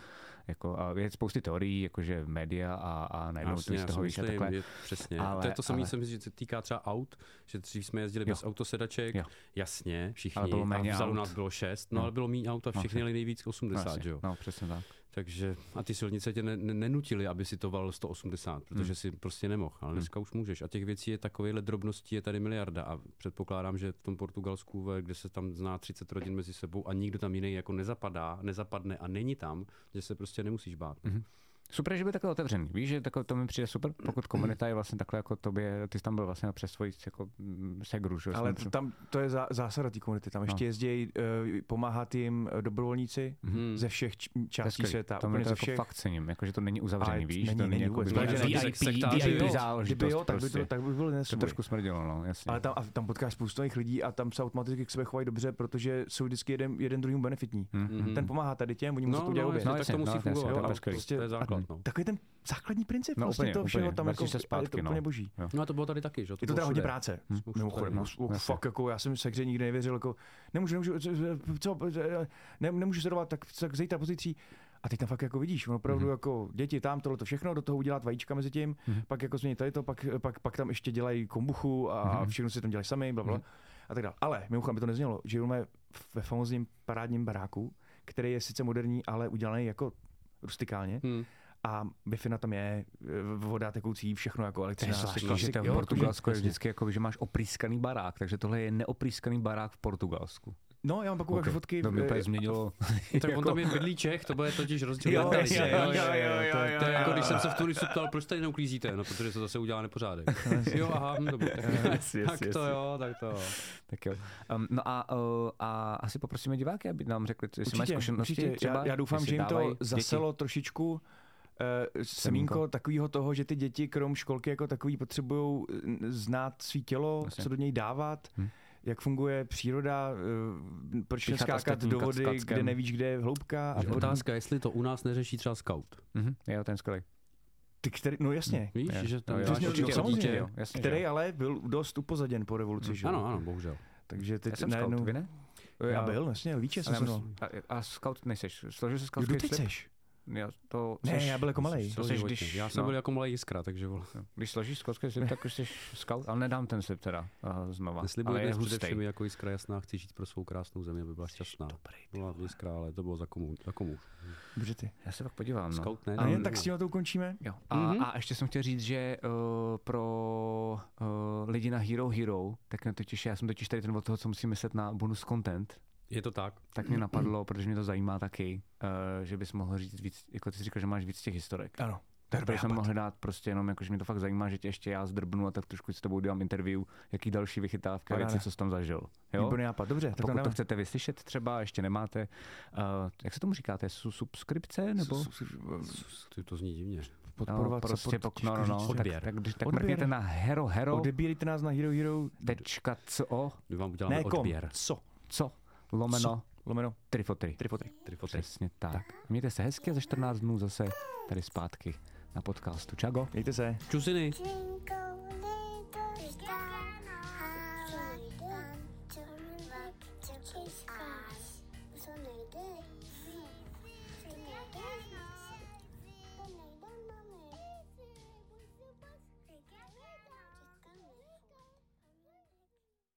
Jako, a je spousty teorií, jakože média a, a najednou Jasně, to z toho víš a takhle. je, přesně. Ale- to je to samé, ale- jsem myslím, že se týká třeba aut, že dřív jsme jezdili Jo. bez autosedaček, Jo. jasně, všichni, Ale bylo méně a vzadu nás bylo šest, no, No. ale bylo méně aut a No, všichni přesně. jeli nejvíc 80, no, jasně, jo. no, přesně tak. Takže a ty silnice tě ne, ne, nenutily, aby si to valil 180, protože Hmm. si prostě nemohl, ale dneska už můžeš. A těch věcí je takovýhle drobností je tady miliarda a předpokládám, že v tom Portugalsku, kde se tam zná 30 rodin mezi sebou a nikdo tam jiný jako nezapadá, nezapadne a není tam, že se prostě nemusíš bát. Mhm. Super, že byl takhle otevřený. Víš, že takhle, to mi přijde super, pokud komunita je vlastně takhle jako tobě, ty jsi tam byl vlastně přes svoji jako mm, segru, že? Ale to, tam to je zá, zásada té komunity. Tam ještě No. jezdí uh, pomáhat jim eh, dobrovolníci Mhm. ze všech částí světa. To úplně to ze jako všech. fakt cením, jako, že to není uzavřený, víš? není, to není není jako vůbec. VIP, VIP záležitost Kdyby jo, tak by, prostě. to, tak by bylo To trošku smrdilo, no, jasně. Ale tam, a tam potkáš spoustu nových lidí a tam se automaticky k sobě chovají dobře, protože jsou vždycky jeden, jeden druhým benefitní. Hm, Mhm. hm. Ten pomáhá tady těm, oni No, musí to udělat no, obě. No, tak jasně, to musí no, fungovat. to je ale to základ. No. Takový ten základní princip No, vlastně úplně, toho všeho úplně. tam Vratíš jako, se ale je zpátky, to no. úplně boží. No a to bylo tady taky, že? Je to teda hodně práce, Hm, Už mimochodem. no, jasně. fakt jako, já jsem se hře nikdy nevěřil, jako nemůžu, nemůžu, co, ne, nemůžu sledovat, tak, tak zítra pozicí. A teď tam fakt jako vidíš, on opravdu Mhm. jako děti tam tohle to všechno, do toho udělat vajíčka mezi tím, Mhm. pak jako změnit tady to, pak, pak, pak tam ještě dělají kombuchu a Mhm. všechno si tam dělají sami, bla, bla, Mhm. a tak dále. Ale mimochodem by to neznělo, žijeme ve famózním parádním baráku, který je sice moderní, ale udělaný jako rustikálně Hm. A wi tam je, e, voda tekoucí, všechno jako To je elektřina. zvláštní, klasik, že to v Portugalsku je jakože- vždycky jako, že máš oprýskaný barák, takže tohle je neoprýskaný barák v Portugalsku. No, já vám pak ukážu Ok, fotky. To mi e, úplně změnilo. (laughs) Tak on tam je bydlí Čech, to bude totiž rozdíl. Jo, jo, jo, jo, jo, jo, To je- To je jo, jako, jo. když jsem se v turistu ptal, proč tady neuklízíte? No, protože se zase udělá nepořádek. (laughs) jo, aha, hm, dobrý. (laughs) Tak, to jo, tak to jo. tak jo. Um, no a, uh, a asi poprosíme diváky, aby nám řekli, jestli mají zkušenosti určitě. třeba, já, já doufám, že jim to zaselo trošičku semínko, Semínko. takového toho, že ty děti krom školky jako takový potřebují znát svý tělo, Jasně. co do něj dávat, Hm. jak funguje příroda, uh, proč Píchat neskákat do vody, kde nevíš, kde je hloubka. A otázka, jestli to u nás neřeší třeba scout. Mhm, jo, ten skvělý. Ty, který, no jasně, Víš, Jo, že to jo, určitě, no, samozřejmě, jo, jasně, který že jo. ale byl dost upozaděn po revoluci. že jo? Ano, ano, bohužel. Takže Já teď jsem najednou... scout, vy ne? Já Já- byl, jasně, Líče jsem se já a, a scout nejseš. Složil jsi Jo, scoutský kdo teď seš? Já, to, Ne, seš- já byl jako malej. To seš, když, Já jsem no, byl jako malý jiskra, takže vole. Když složíš scoutský slib, tak už jsi scout, ale nedám ten slib teda uh, znova. Neslibuji ale je hustý. jako jiskra jasná, chci žít pro svou krásnou zemi, aby byla šťastná. Byla jiskra, ale to bylo za komu, za komu. Dobře ty. Já se pak podívám. No. Scout ne, A jen tak s tím to ukončíme. Jo. A, Mhm. a ještě jsem chtěl říct, že uh, pro uh, lidi na Hero Hero, tak mě totiž, já jsem totiž tady ten od toho, co musím myslet na bonus content, Je to tak. tak mě napadlo, protože mě to zajímá taky, uh, že bys mohl říct víc, jako ty jsi říkal, že máš víc těch historek. Ano. Tak to jsem mohl dát prostě jenom, jako, že mě to fakt zajímá, že tě ještě já zdrbnu a tak trošku s tebou udělám interview, jaký další vychytávky a Paráda. věci, co jsi tam zažil. Jo? Výborný nápad. Dobře, tak to Pokud to dáme. chcete vyslyšet třeba, ještě nemáte, uh, jak se tomu říkáte, su- subskripce nebo? Ty to zní divně. Podporovat no, prostě pok, no, no, no, tak, Odběr. tak, když, tak Odběr. mrkněte na hero hero Odebírejte nás na Hero Hero. tečka co, My vám uděláme Ne odběr. co? co, lomeno, Lomeno, trifotry. trifotry. Trifotry. Přesně tak. Mějte se hezky a za 14 dnů zase tady zpátky na podcastu. Čago. Mějte se. Čusiny. Jingle